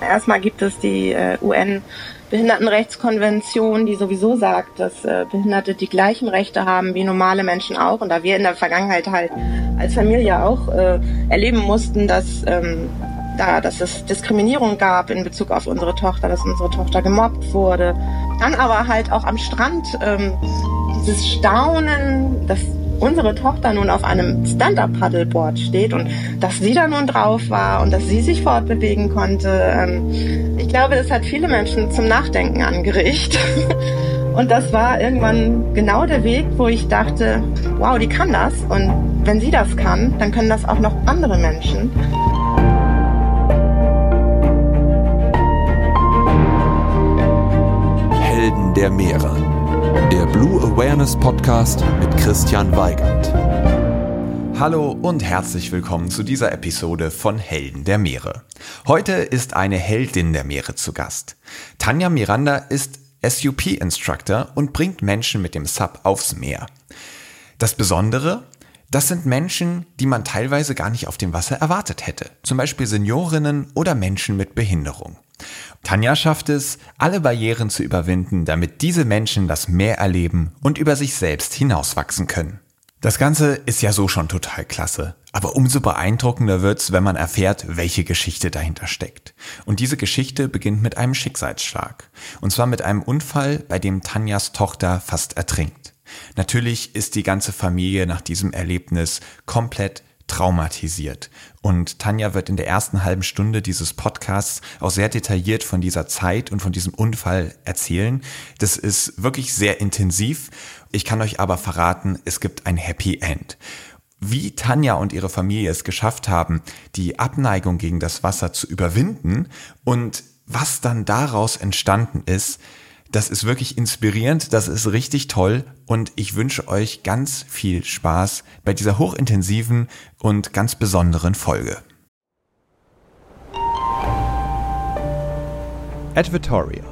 Erstmal gibt es die äh, UN Behindertenrechtskonvention, die sowieso sagt, dass äh, Behinderte die gleichen Rechte haben wie normale Menschen auch. Und da wir in der Vergangenheit halt als Familie auch äh, erleben mussten, dass ähm, da, dass es Diskriminierung gab in Bezug auf unsere Tochter, dass unsere Tochter gemobbt wurde. Dann aber halt auch am Strand ähm, dieses Staunen, dass unsere Tochter nun auf einem Stand-up-Paddleboard steht und dass sie da nun drauf war und dass sie sich fortbewegen konnte. Ähm, ich glaube, das hat viele Menschen zum Nachdenken angeregt. Und das war irgendwann genau der Weg, wo ich dachte, wow, die kann das. Und wenn sie das kann, dann können das auch noch andere Menschen. Helden der Meere. Der Blue Awareness Podcast mit Christian Weigand. Hallo und herzlich willkommen zu dieser Episode von Helden der Meere. Heute ist eine Heldin der Meere zu Gast. Tanja Miranda ist SUP-Instructor und bringt Menschen mit dem Sub aufs Meer. Das Besondere, das sind Menschen, die man teilweise gar nicht auf dem Wasser erwartet hätte. Zum Beispiel Seniorinnen oder Menschen mit Behinderung. Tanja schafft es, alle Barrieren zu überwinden, damit diese Menschen das Meer erleben und über sich selbst hinauswachsen können. Das Ganze ist ja so schon total klasse, aber umso beeindruckender wird's, wenn man erfährt, welche Geschichte dahinter steckt. Und diese Geschichte beginnt mit einem Schicksalsschlag. Und zwar mit einem Unfall, bei dem Tanjas Tochter fast ertrinkt. Natürlich ist die ganze Familie nach diesem Erlebnis komplett traumatisiert. Und Tanja wird in der ersten halben Stunde dieses Podcasts auch sehr detailliert von dieser Zeit und von diesem Unfall erzählen. Das ist wirklich sehr intensiv. Ich kann euch aber verraten, es gibt ein Happy End. Wie Tanja und ihre Familie es geschafft haben, die Abneigung gegen das Wasser zu überwinden und was dann daraus entstanden ist, das ist wirklich inspirierend, das ist richtig toll und ich wünsche euch ganz viel Spaß bei dieser hochintensiven und ganz besonderen Folge. Advertorial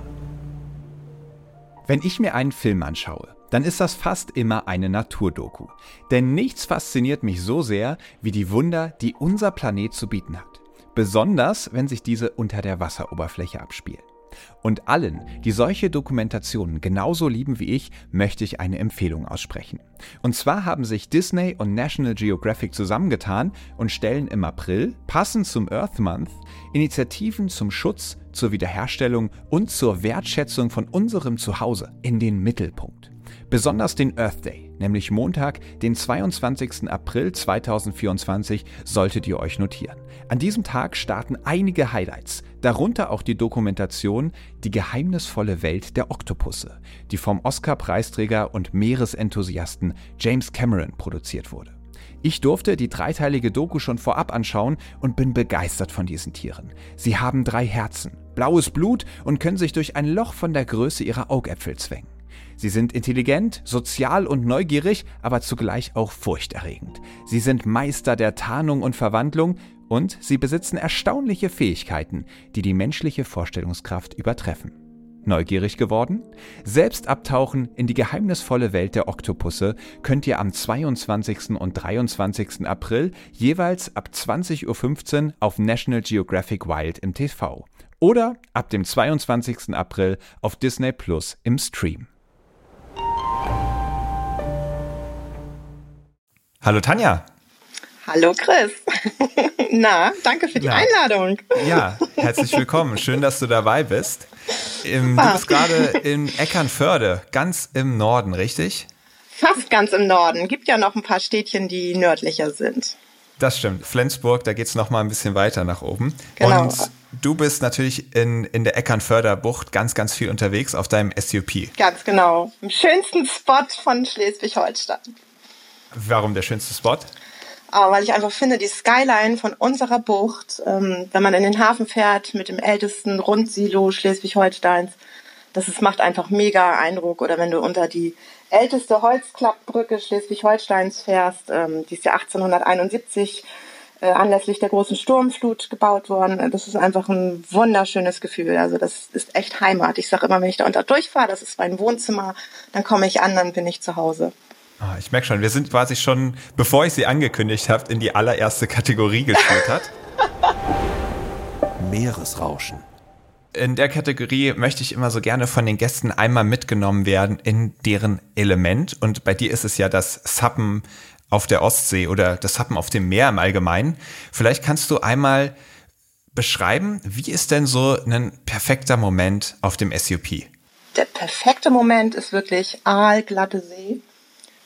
Wenn ich mir einen Film anschaue, dann ist das fast immer eine Naturdoku. Denn nichts fasziniert mich so sehr wie die Wunder, die unser Planet zu bieten hat. Besonders, wenn sich diese unter der Wasseroberfläche abspielen. Und allen, die solche Dokumentationen genauso lieben wie ich, möchte ich eine Empfehlung aussprechen. Und zwar haben sich Disney und National Geographic zusammengetan und stellen im April, passend zum Earth Month, Initiativen zum Schutz, zur Wiederherstellung und zur Wertschätzung von unserem Zuhause in den Mittelpunkt. Besonders den Earth Day, nämlich Montag, den 22. April 2024, solltet ihr euch notieren. An diesem Tag starten einige Highlights, darunter auch die Dokumentation Die geheimnisvolle Welt der Oktopusse, die vom Oscar-Preisträger und Meeresenthusiasten James Cameron produziert wurde. Ich durfte die dreiteilige Doku schon vorab anschauen und bin begeistert von diesen Tieren. Sie haben drei Herzen, blaues Blut und können sich durch ein Loch von der Größe ihrer Augäpfel zwängen. Sie sind intelligent, sozial und neugierig, aber zugleich auch furchterregend. Sie sind Meister der Tarnung und Verwandlung und sie besitzen erstaunliche Fähigkeiten, die die menschliche Vorstellungskraft übertreffen. Neugierig geworden? Selbst abtauchen in die geheimnisvolle Welt der Oktopusse könnt ihr am 22. und 23. April jeweils ab 20.15 Uhr auf National Geographic Wild im TV oder ab dem 22. April auf Disney Plus im Stream. Hallo Tanja. Hallo Chris. Na, danke für die Na. Einladung. Ja, herzlich willkommen. Schön, dass du dabei bist. Ähm, du bist gerade in Eckernförde, ganz im Norden, richtig? Fast ganz im Norden. Gibt ja noch ein paar Städtchen, die nördlicher sind. Das stimmt. Flensburg, da geht es noch mal ein bisschen weiter nach oben. Genau. Und du bist natürlich in, in der Eckernförder Bucht ganz, ganz viel unterwegs auf deinem SUP. Ganz genau. Im schönsten Spot von Schleswig-Holstein. Warum der schönste Spot? Aber weil ich einfach finde, die Skyline von unserer Bucht, ähm, wenn man in den Hafen fährt mit dem ältesten Rundsilo Schleswig-Holsteins, das ist, macht einfach mega Eindruck. Oder wenn du unter die älteste Holzklappbrücke Schleswig-Holsteins fährst, ähm, die ist ja 1871 äh, anlässlich der großen Sturmflut gebaut worden. Das ist einfach ein wunderschönes Gefühl. Also das ist echt Heimat. Ich sage immer, wenn ich da unter durchfahre, das ist mein Wohnzimmer, dann komme ich an, dann bin ich zu Hause. Ah, ich merke schon, wir sind quasi schon, bevor ich sie angekündigt habe, in die allererste Kategorie geschultert. Meeresrauschen, in der Kategorie möchte ich immer so gerne von den Gästen einmal mitgenommen werden in deren Element. Und bei dir ist es ja das Sappen auf der Ostsee oder das Sappen auf dem Meer im Allgemeinen. Vielleicht kannst du einmal beschreiben, wie ist denn so ein perfekter Moment auf dem SUP? Der perfekte Moment ist wirklich aalglatte See,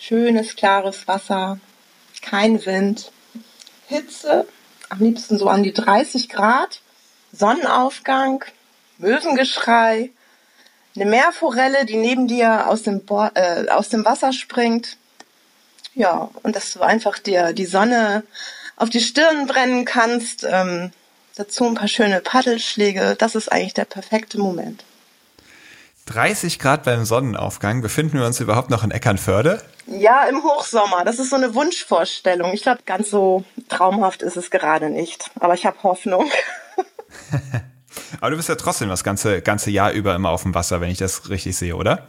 schönes, klares Wasser, kein Wind, Hitze, am liebsten so an die 30 Grad, Sonnenaufgang, Möwengeschrei, eine Meerforelle, die neben dir aus dem, Bo äh, aus dem Wasser springt. Ja, und dass du einfach dir die Sonne auf die Stirn brennen kannst. Ähm, dazu ein paar schöne Paddelschläge. Das ist eigentlich der perfekte Moment. 30 Grad beim Sonnenaufgang. Befinden wir uns überhaupt noch in Eckernförde? Ja, im Hochsommer. Das ist so eine Wunschvorstellung. Ich glaube, ganz so traumhaft ist es gerade nicht. Aber ich habe Hoffnung. Aber du bist ja trotzdem das ganze, ganze Jahr über immer auf dem Wasser, wenn ich das richtig sehe, oder?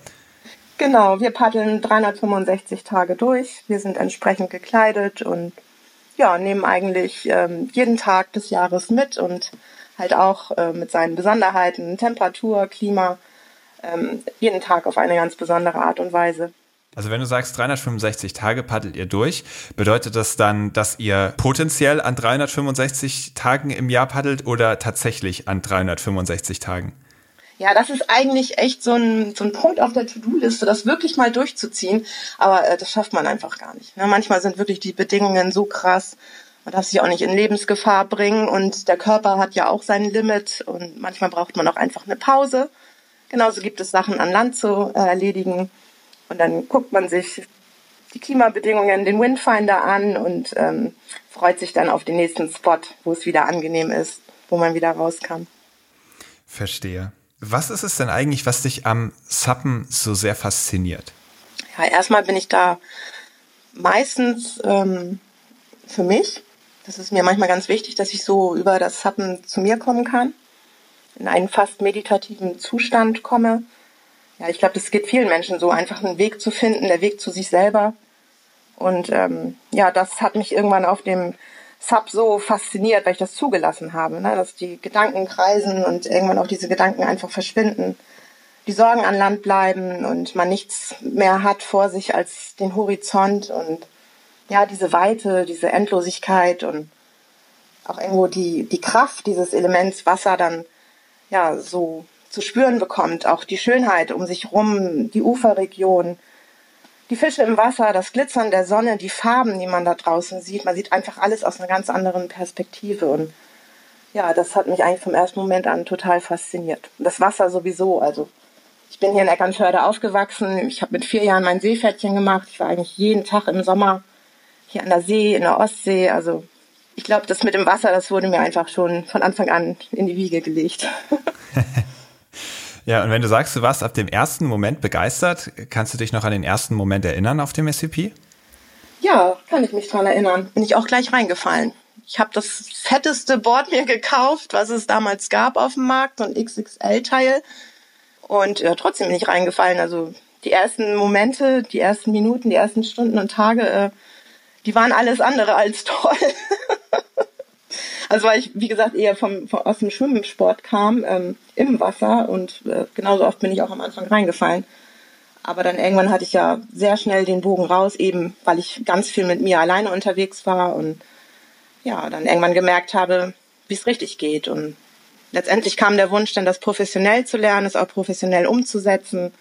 Genau, wir paddeln 365 Tage durch. Wir sind entsprechend gekleidet und ja, nehmen eigentlich ähm, jeden Tag des Jahres mit und halt auch äh, mit seinen Besonderheiten, Temperatur, Klima, ähm, jeden Tag auf eine ganz besondere Art und Weise. Also wenn du sagst, 365 Tage paddelt ihr durch, bedeutet das dann, dass ihr potenziell an 365 Tagen im Jahr paddelt oder tatsächlich an 365 Tagen? Ja, das ist eigentlich echt so ein, so ein Punkt auf der To-Do-Liste, das wirklich mal durchzuziehen. Aber äh, das schafft man einfach gar nicht. Ne? Manchmal sind wirklich die Bedingungen so krass, man darf sich auch nicht in Lebensgefahr bringen und der Körper hat ja auch sein Limit und manchmal braucht man auch einfach eine Pause. Genauso gibt es Sachen an Land zu äh, erledigen. Und dann guckt man sich die Klimabedingungen, den Windfinder an und ähm, freut sich dann auf den nächsten Spot, wo es wieder angenehm ist, wo man wieder raus kann. Verstehe. Was ist es denn eigentlich, was dich am Suppen so sehr fasziniert? Ja, erstmal bin ich da meistens ähm, für mich. Das ist mir manchmal ganz wichtig, dass ich so über das Suppen zu mir kommen kann in einen fast meditativen Zustand komme. Ja, ich glaube, das geht vielen Menschen so, einfach einen Weg zu finden, der Weg zu sich selber. Und ähm, ja, das hat mich irgendwann auf dem Sub so fasziniert, weil ich das zugelassen habe, ne? dass die Gedanken kreisen und irgendwann auch diese Gedanken einfach verschwinden, die Sorgen an Land bleiben und man nichts mehr hat vor sich als den Horizont und ja, diese Weite, diese Endlosigkeit und auch irgendwo die, die Kraft dieses Elements Wasser dann ja so zu spüren bekommt, auch die Schönheit um sich rum, die Uferregion, die Fische im Wasser, das Glitzern der Sonne, die Farben, die man da draußen sieht. Man sieht einfach alles aus einer ganz anderen Perspektive und ja, das hat mich eigentlich vom ersten Moment an total fasziniert. Das Wasser sowieso, also ich bin hier in Eckernförde aufgewachsen. Ich habe mit vier Jahren mein Seepferdchen gemacht. Ich war eigentlich jeden Tag im Sommer hier an der See, in der Ostsee. Also ich glaube, das mit dem Wasser, das wurde mir einfach schon von Anfang an in die Wiege gelegt. ja, und wenn du sagst, du warst ab dem ersten Moment begeistert, kannst du dich noch an den ersten Moment erinnern auf dem SCP? Ja, kann ich mich dran erinnern. Bin ich auch gleich reingefallen. Ich habe das fetteste Board mir gekauft, was es damals gab auf dem Markt, so ein XXL-Teil. Und ja, trotzdem bin ich reingefallen. Also die ersten Momente, die ersten Minuten, die ersten Stunden und Tage, äh, die waren alles andere als toll. Also weil ich, wie gesagt, eher vom, vom aus dem Schwimmsport kam, ähm, im Wasser und äh, genauso oft bin ich auch am Anfang reingefallen. Aber dann irgendwann hatte ich ja sehr schnell den Bogen raus, eben weil ich ganz viel mit mir alleine unterwegs war und ja, dann irgendwann gemerkt habe, wie es richtig geht. Und letztendlich kam der Wunsch, dann das professionell zu lernen, es auch professionell umzusetzen.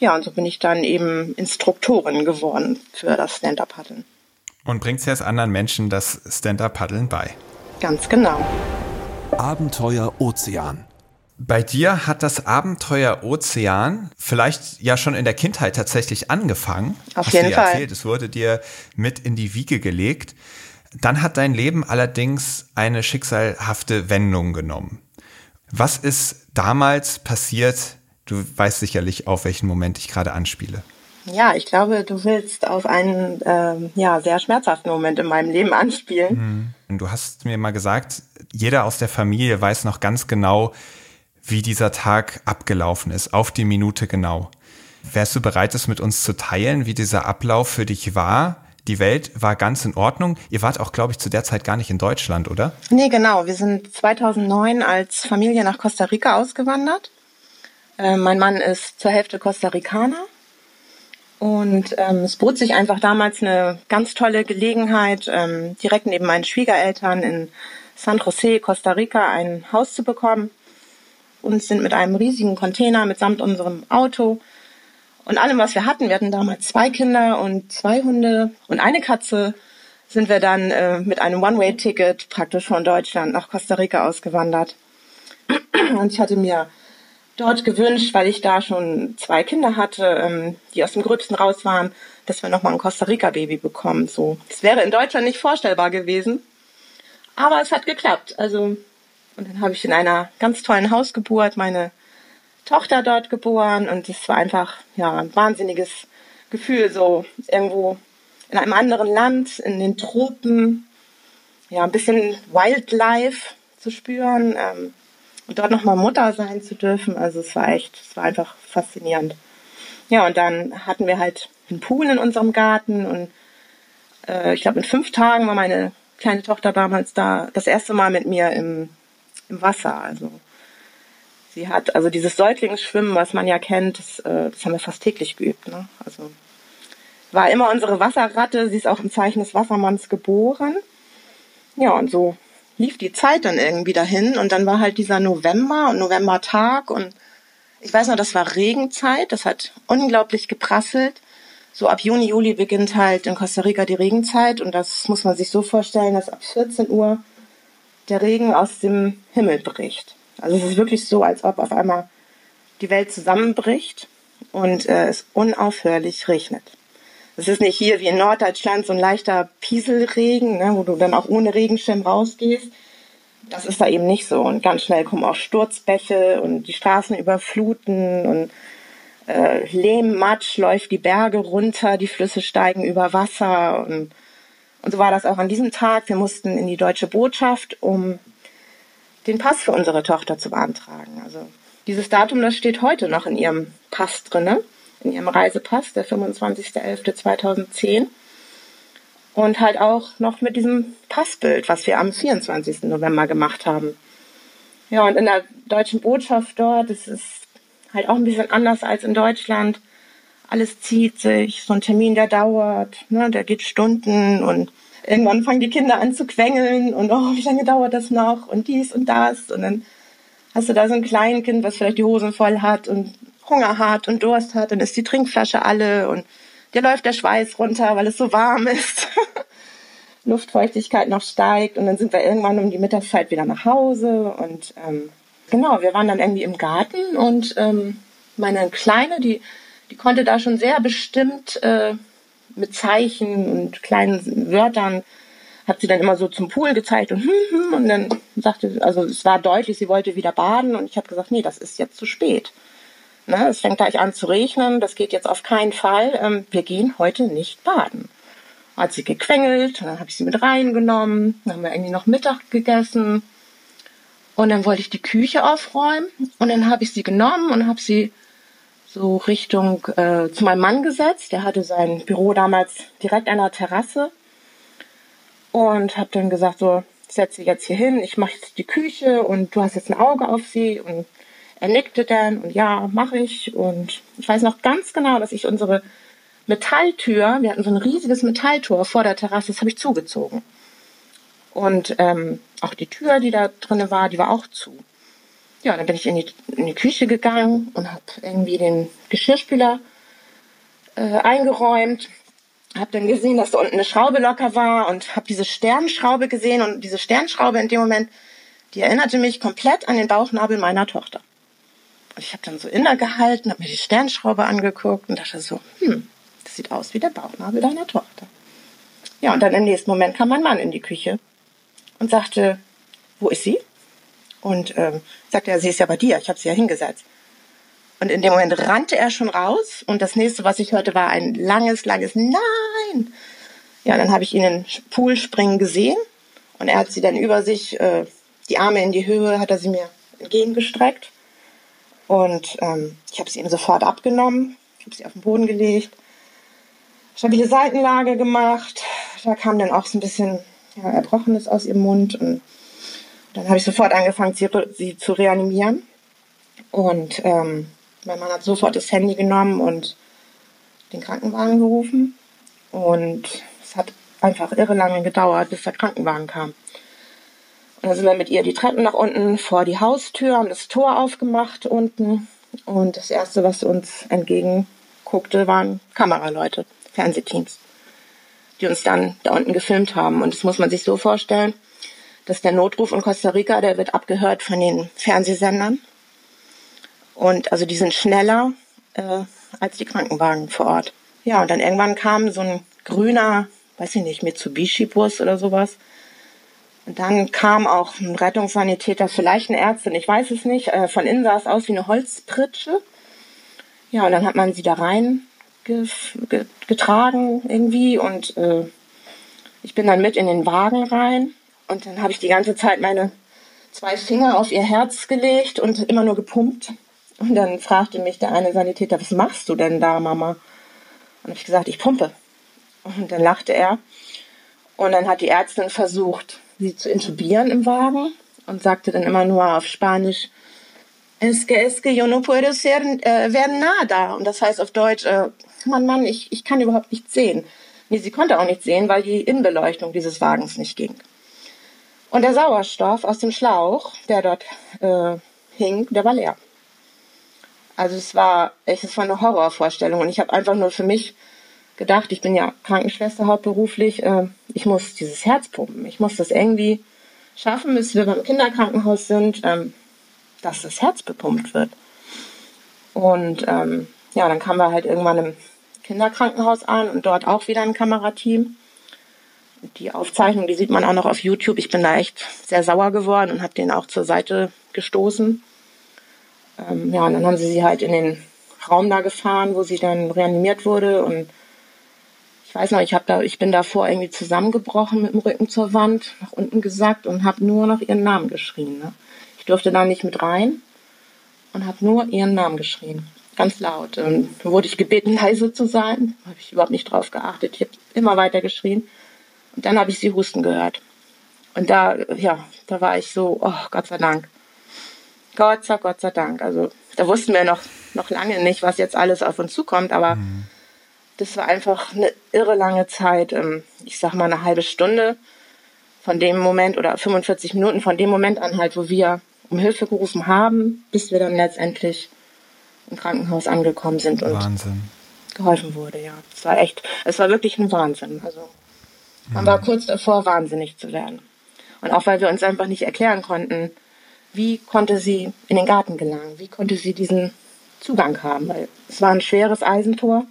Ja, und so bin ich dann eben Instruktorin geworden für das Stand-Up-Paddeln. Und bringt jetzt anderen Menschen das Stand-Up-Paddeln bei. Ganz genau. Abenteuer Ozean. Bei dir hat das Abenteuer Ozean vielleicht ja schon in der Kindheit tatsächlich angefangen. Auf Hast jeden du Fall. Erzählt. Es wurde dir mit in die Wiege gelegt. Dann hat dein Leben allerdings eine schicksalhafte Wendung genommen. Was ist damals passiert? Du weißt sicherlich, auf welchen Moment ich gerade anspiele. Ja, ich glaube, du willst auf einen ähm, ja, sehr schmerzhaften Moment in meinem Leben anspielen. Mhm. Du hast mir mal gesagt, jeder aus der Familie weiß noch ganz genau, wie dieser Tag abgelaufen ist, auf die Minute genau. Wärst du bereit, es mit uns zu teilen, wie dieser Ablauf für dich war, die Welt war ganz in Ordnung. Ihr wart auch, glaube ich, zu der Zeit gar nicht in Deutschland, oder? Nee, genau. Wir sind 2009 als Familie nach Costa Rica ausgewandert. Äh, mein Mann ist zur Hälfte Costa Ricaner. Und ähm, es bot sich einfach damals eine ganz tolle Gelegenheit, ähm, direkt neben meinen Schwiegereltern in San Jose, Costa Rica, ein Haus zu bekommen. Und sind mit einem riesigen Container mitsamt unserem Auto und allem, was wir hatten, wir hatten damals zwei Kinder und zwei Hunde und eine Katze, sind wir dann äh, mit einem One-Way-Ticket praktisch von Deutschland nach Costa Rica ausgewandert. Und ich hatte mir dort gewünscht, weil ich da schon zwei Kinder hatte, ähm, die aus dem Gröbsten raus waren, dass wir nochmal ein Costa Rica-Baby bekommen. So, das wäre in Deutschland nicht vorstellbar gewesen, aber es hat geklappt. Also und dann habe ich in einer ganz tollen Hausgeburt meine Tochter dort geboren und es war einfach ja ein wahnsinniges Gefühl, so irgendwo in einem anderen Land, in den Tropen, ja ein bisschen Wildlife zu spüren ähm, dort nochmal Mutter sein zu dürfen. Also es war echt, es war einfach faszinierend. Ja und dann hatten wir halt einen Pool in unserem Garten und äh, ich glaube in fünf Tagen war meine kleine Tochter damals da das erste Mal mit mir im, im Wasser. Also Sie hat also dieses Säuglingsschwimmen, was man ja kennt, das, äh, das haben wir fast täglich geübt. Ne? Also war immer unsere Wasserratte. Sie ist auch im Zeichen des Wassermanns geboren. Ja, und so lief die Zeit dann irgendwie dahin. Und dann war halt dieser November und Novembertag und ich weiß noch, das war Regenzeit. Das hat unglaublich geprasselt. So ab Juni, Juli beginnt halt in Costa Rica die Regenzeit und das muss man sich so vorstellen, dass ab 14 Uhr der Regen aus dem Himmel bricht. Also es ist wirklich so, als ob auf einmal die Welt zusammenbricht und äh, es unaufhörlich regnet. Es ist nicht hier wie in Norddeutschland so ein leichter Pieselregen, ne, wo du dann auch ohne Regenschirm rausgehst. Das ist da eben nicht so. Und ganz schnell kommen auch Sturzbäche und die Straßen überfluten und äh, Lehmmatsch läuft die Berge runter, die Flüsse steigen über Wasser und, und so war das auch an diesem Tag. Wir mussten in die deutsche Botschaft, um den Pass für unsere Tochter zu beantragen. Also dieses Datum, das steht heute noch in ihrem Pass drinne, in ihrem Reisepass, der 25.11.2010. Und halt auch noch mit diesem Passbild, was wir am 24. November gemacht haben. Ja, und in der deutschen Botschaft dort, das ist halt auch ein bisschen anders als in Deutschland. Alles zieht sich, so ein Termin, der dauert, ne, der geht Stunden und irgendwann fangen die Kinder an zu quengeln und oh, wie lange dauert das noch und dies und das und dann hast du da so ein Kleinkind, was vielleicht die Hosen voll hat und Hunger hat und Durst hat, dann ist die Trinkflasche alle und dir läuft der Schweiß runter, weil es so warm ist. Luftfeuchtigkeit noch steigt und dann sind wir irgendwann um die Mittagszeit wieder nach Hause und ähm, genau, wir waren dann irgendwie im Garten und ähm, meine Kleine, die, die konnte da schon sehr bestimmt äh, mit Zeichen und kleinen Wörtern hat sie dann immer so zum Pool gezeigt und hm, hm, und dann sagte, also es war deutlich, sie wollte wieder baden und ich habe gesagt, nee, das ist jetzt zu spät. Ne, es fängt gleich an zu regnen, das geht jetzt auf keinen Fall. Ähm, wir gehen heute nicht baden. Hat sie gequengelt, dann habe ich sie mit reingenommen, dann haben wir irgendwie noch Mittag gegessen und dann wollte ich die Küche aufräumen und dann habe ich sie genommen und habe sie so Richtung äh, zu meinem Mann gesetzt. Der hatte sein Büro damals direkt an der Terrasse und habe dann gesagt so, setze sie jetzt hier hin, ich mache jetzt die Küche und du hast jetzt ein Auge auf sie und er nickte dann und ja, mache ich und ich weiß noch ganz genau, dass ich unsere Metalltür, wir hatten so ein riesiges Metalltor vor der Terrasse, das habe ich zugezogen. Und ähm, auch die Tür, die da drinne war, die war auch zu ja, dann bin ich in die, in die Küche gegangen und habe irgendwie den Geschirrspüler äh, eingeräumt. Habe dann gesehen, dass da unten eine Schraube locker war und habe diese Sternschraube gesehen und diese Sternschraube in dem Moment, die erinnerte mich komplett an den Bauchnabel meiner Tochter. Und ich habe dann so innegehalten, habe mir die Sternschraube angeguckt und dachte so, hm, das sieht aus wie der Bauchnabel deiner Tochter. Ja, und dann im nächsten Moment kam mein Mann in die Küche und sagte, wo ist sie? Und ähm, sagte er, sie ist ja bei dir, ich habe sie ja hingesetzt. Und in dem Moment rannte er schon raus und das nächste, was ich hörte, war ein langes, langes Nein. Ja, dann habe ich ihn in den Pool springen gesehen und er hat sie dann über sich, äh, die Arme in die Höhe, hat er sie mir entgegengestreckt. Und ähm, ich habe sie ihm sofort abgenommen, ich habe sie auf den Boden gelegt stabile Seitenlage gemacht. Da kam dann auch so ein bisschen ja, Erbrochenes aus ihrem Mund. Und dann habe ich sofort angefangen, sie, sie zu reanimieren. Und ähm, mein Mann hat sofort das Handy genommen und den Krankenwagen gerufen. Und es hat einfach irre lange gedauert, bis der Krankenwagen kam. Und dann sind wir mit ihr die Treppen nach unten vor die Haustür, haben das Tor aufgemacht unten. Und das Erste, was uns entgegenguckte, waren Kameraleute, Fernsehteams, die uns dann da unten gefilmt haben. Und das muss man sich so vorstellen, dass der Notruf in Costa Rica, der wird abgehört von den Fernsehsendern. Und also die sind schneller äh, als die Krankenwagen vor Ort. Ja, und dann irgendwann kam so ein grüner, weiß ich nicht, Mitsubishi-Bus oder sowas. Und dann kam auch ein Rettungssanitäter, vielleicht eine Ärztin, ich weiß es nicht. Äh, von innen sah es aus wie eine Holzpritsche. Ja, und dann hat man sie da rein getragen irgendwie und äh, ich bin dann mit in den Wagen rein und dann habe ich die ganze Zeit meine zwei Finger auf ihr Herz gelegt und immer nur gepumpt. Und dann fragte mich der eine Sanitäter, was machst du denn da, Mama? Und ich gesagt, ich pumpe. Und dann lachte er. Und dann hat die Ärztin versucht, sie zu intubieren im Wagen und sagte dann immer nur auf Spanisch, es que, es que yo no puedo ser, äh, ver nada. Und das heißt auf Deutsch, äh, Mann, Mann, ich, ich kann überhaupt nichts sehen. Nee, sie konnte auch nichts sehen, weil die Innenbeleuchtung dieses Wagens nicht ging. Und der Sauerstoff aus dem Schlauch, der dort äh, hing, der war leer. Also es war es war eine Horrorvorstellung und ich habe einfach nur für mich gedacht, ich bin ja Krankenschwester hauptberuflich, äh, ich muss dieses Herz pumpen, ich muss das irgendwie schaffen, bis wir beim Kinderkrankenhaus sind, ähm, dass das Herz bepumpt wird. Und ähm, ja, dann kamen wir halt irgendwann im Kinderkrankenhaus an und dort auch wieder ein Kamerateam. Die Aufzeichnung, die sieht man auch noch auf YouTube. Ich bin da echt sehr sauer geworden und habe den auch zur Seite gestoßen. Ähm, ja, und dann haben sie sie halt in den Raum da gefahren, wo sie dann reanimiert wurde. Und ich weiß noch, ich, hab da, ich bin davor irgendwie zusammengebrochen mit dem Rücken zur Wand, nach unten gesackt und habe nur noch ihren Namen geschrien. Ne? Ich durfte da nicht mit rein und habe nur ihren Namen geschrien. Ganz laut. Und dann wurde ich gebeten, leise zu sein. Habe ich überhaupt nicht drauf geachtet. Ich habe immer weiter geschrien. Und dann habe ich sie husten gehört. Und da, ja, da war ich so, oh, Gott sei Dank. Gott sei, Gott sei Dank. Also da wussten wir noch, noch lange nicht, was jetzt alles auf uns zukommt, aber mhm. Das war einfach eine irre lange Zeit. Ähm, ich sag mal eine halbe Stunde von dem Moment oder 45 Minuten von dem Moment an halt, wo wir um Hilfe gerufen haben, bis wir dann letztendlich im Krankenhaus angekommen sind und Wahnsinn. geholfen wurde, ja. Es war echt, es war wirklich ein Wahnsinn. Also man war kurz davor, wahnsinnig zu werden. Und auch weil wir uns einfach nicht erklären konnten, wie konnte sie in den Garten gelangen? Wie konnte sie diesen Zugang haben? Weil es war ein schweres Eisentor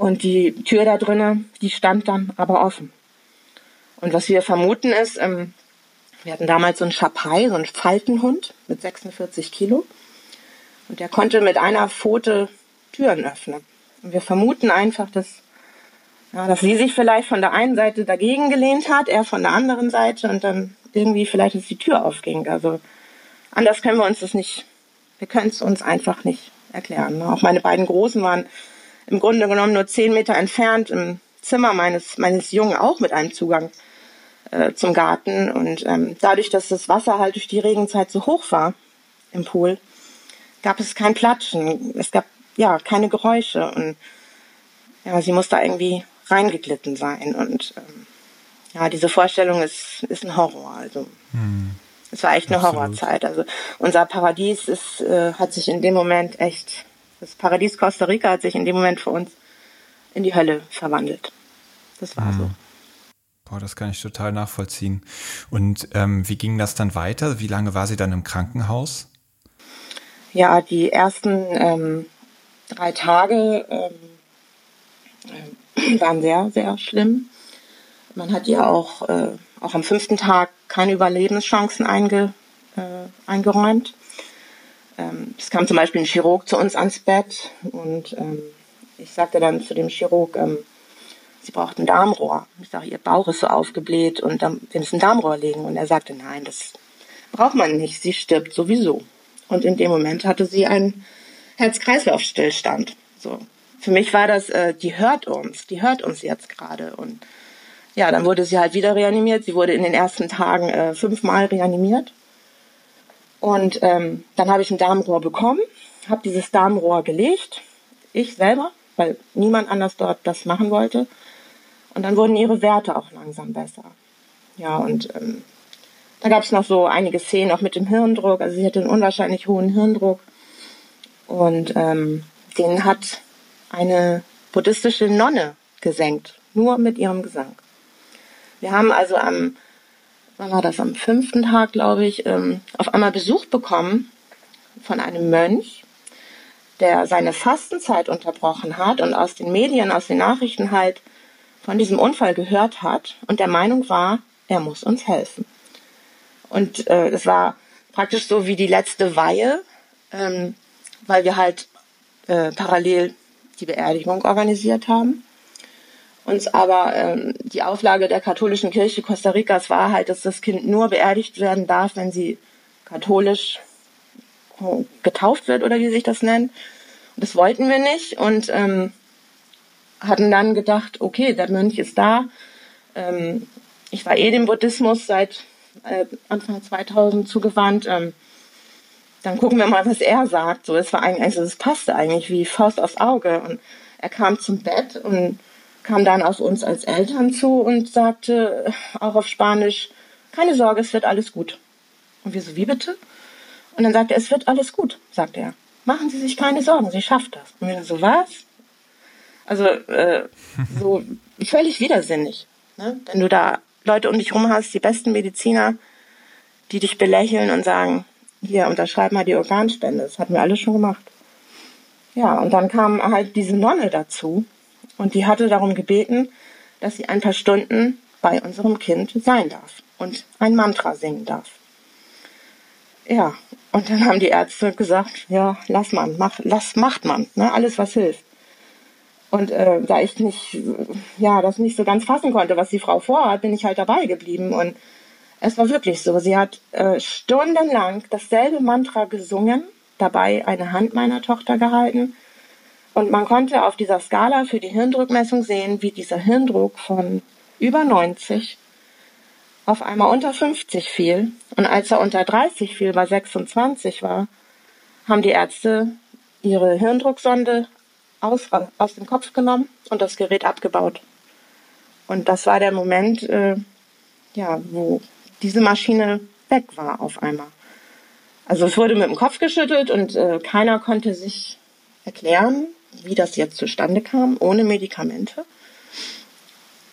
und die Tür da drinnen, die stand dann aber offen. Und was wir vermuten ist, ähm, wir hatten damals so einen Schapai, so einen Faltenhund mit 46 Kilo. Und der konnte mit einer Pfote Türen öffnen. Und wir vermuten einfach, dass, ja, dass sie sich vielleicht von der einen Seite dagegen gelehnt hat, er von der anderen Seite und dann irgendwie vielleicht ist die Tür aufging. Also anders können wir uns das nicht, wir können es uns einfach nicht erklären. Auch meine beiden Großen waren im Grunde genommen nur zehn Meter entfernt im Zimmer meines, meines Jungen auch mit einem Zugang äh, zum Garten. Und ähm, dadurch, dass das Wasser halt durch die Regenzeit so hoch war im Pool, gab es kein Platschen. Es gab ja keine Geräusche. Und ja, sie muss da irgendwie reingeglitten sein. Und ähm, ja, diese Vorstellung ist, ist ein Horror. Also. Hm. Es war echt eine Absolut. Horrorzeit. Also unser Paradies ist, äh, hat sich in dem Moment echt, das Paradies Costa Rica hat sich in dem Moment für uns in die Hölle verwandelt. Das war mhm. so. Boah, das kann ich total nachvollziehen. Und ähm, wie ging das dann weiter? Wie lange war sie dann im Krankenhaus? Ja, die ersten ähm, drei Tage ähm, äh, waren sehr, sehr schlimm. Man hat ja auch, äh, auch am fünften Tag keine Überlebenschancen einge, äh, eingeräumt. Ähm, es kam zum Beispiel ein Chirurg zu uns ans Bett und ähm, ich sagte dann zu dem Chirurg, ähm, Sie braucht ein Darmrohr. Ich sage, Ihr Bauch ist so aufgebläht und wir müssen ein Darmrohr legen. Und er sagte, nein, das braucht man nicht. Sie stirbt sowieso. Und in dem Moment hatte sie einen Herz-Kreislauf-Stillstand. So. für mich war das, äh, die hört uns, die hört uns jetzt gerade. Und ja, dann wurde sie halt wieder reanimiert. Sie wurde in den ersten Tagen äh, fünfmal reanimiert. Und ähm, dann habe ich ein Darmrohr bekommen, habe dieses Darmrohr gelegt, ich selber, weil niemand anders dort das machen wollte. Und dann wurden ihre Werte auch langsam besser. Ja, und ähm, da gab es noch so einige Szenen auch mit dem Hirndruck. Also sie hatte einen unwahrscheinlich hohen Hirndruck. Und ähm, den hat eine buddhistische Nonne gesenkt, nur mit ihrem Gesang. Wir haben also am, wann war das, am fünften Tag, glaube ich, ähm, auf einmal Besuch bekommen von einem Mönch, der seine Fastenzeit unterbrochen hat und aus den Medien, aus den Nachrichten halt von diesem Unfall gehört hat und der Meinung war, er muss uns helfen. Und äh, es war praktisch so wie die letzte Weihe, ähm, weil wir halt äh, parallel die Beerdigung organisiert haben. Uns aber ähm, die Auflage der katholischen Kirche Costa Ricas war halt, dass das Kind nur beerdigt werden darf, wenn sie katholisch getauft wird oder wie sich das nennt. Und das wollten wir nicht und ähm, hatten dann gedacht, okay, der Mönch ist da. Ähm, ich war eh dem Buddhismus seit äh, Anfang 2000 zugewandt. Ähm, dann gucken wir mal, was er sagt. So, es war eigentlich, also es passte eigentlich wie Faust aufs Auge. Und er kam zum Bett und kam dann auf uns als Eltern zu und sagte auch auf Spanisch, keine Sorge, es wird alles gut. Und wir so, wie bitte? Und dann sagte er, es wird alles gut, sagte er. Machen Sie sich keine Sorgen, sie schafft das. Und wir so, was? Also äh, so völlig widersinnig. Ne? Wenn du da Leute um dich rum hast, die besten Mediziner, die dich belächeln und sagen, hier, unterschreib mal die Organspende. Das hatten wir alles schon gemacht. Ja, und dann kam halt diese Nonne dazu und die hatte darum gebeten, dass sie ein paar Stunden bei unserem Kind sein darf und ein Mantra singen darf. Ja, und dann haben die Ärzte gesagt, ja, lass man, mach, lass, macht man, ne, alles was hilft. Und äh, da ich nicht, ja, das nicht so ganz fassen konnte, was die Frau vorhat, bin ich halt dabei geblieben und es war wirklich so. Sie hat äh, stundenlang dasselbe Mantra gesungen, dabei eine Hand meiner Tochter gehalten. Und man konnte auf dieser Skala für die Hirndruckmessung sehen, wie dieser Hirndruck von über 90 auf einmal unter 50 fiel. Und als er unter 30 fiel, bei 26 war, haben die Ärzte ihre Hirndrucksonde aus, aus dem Kopf genommen und das Gerät abgebaut. Und das war der Moment, äh, ja, wo diese Maschine weg war auf einmal. Also es wurde mit dem Kopf geschüttelt und äh, keiner konnte sich erklären, wie das jetzt zustande kam, ohne Medikamente.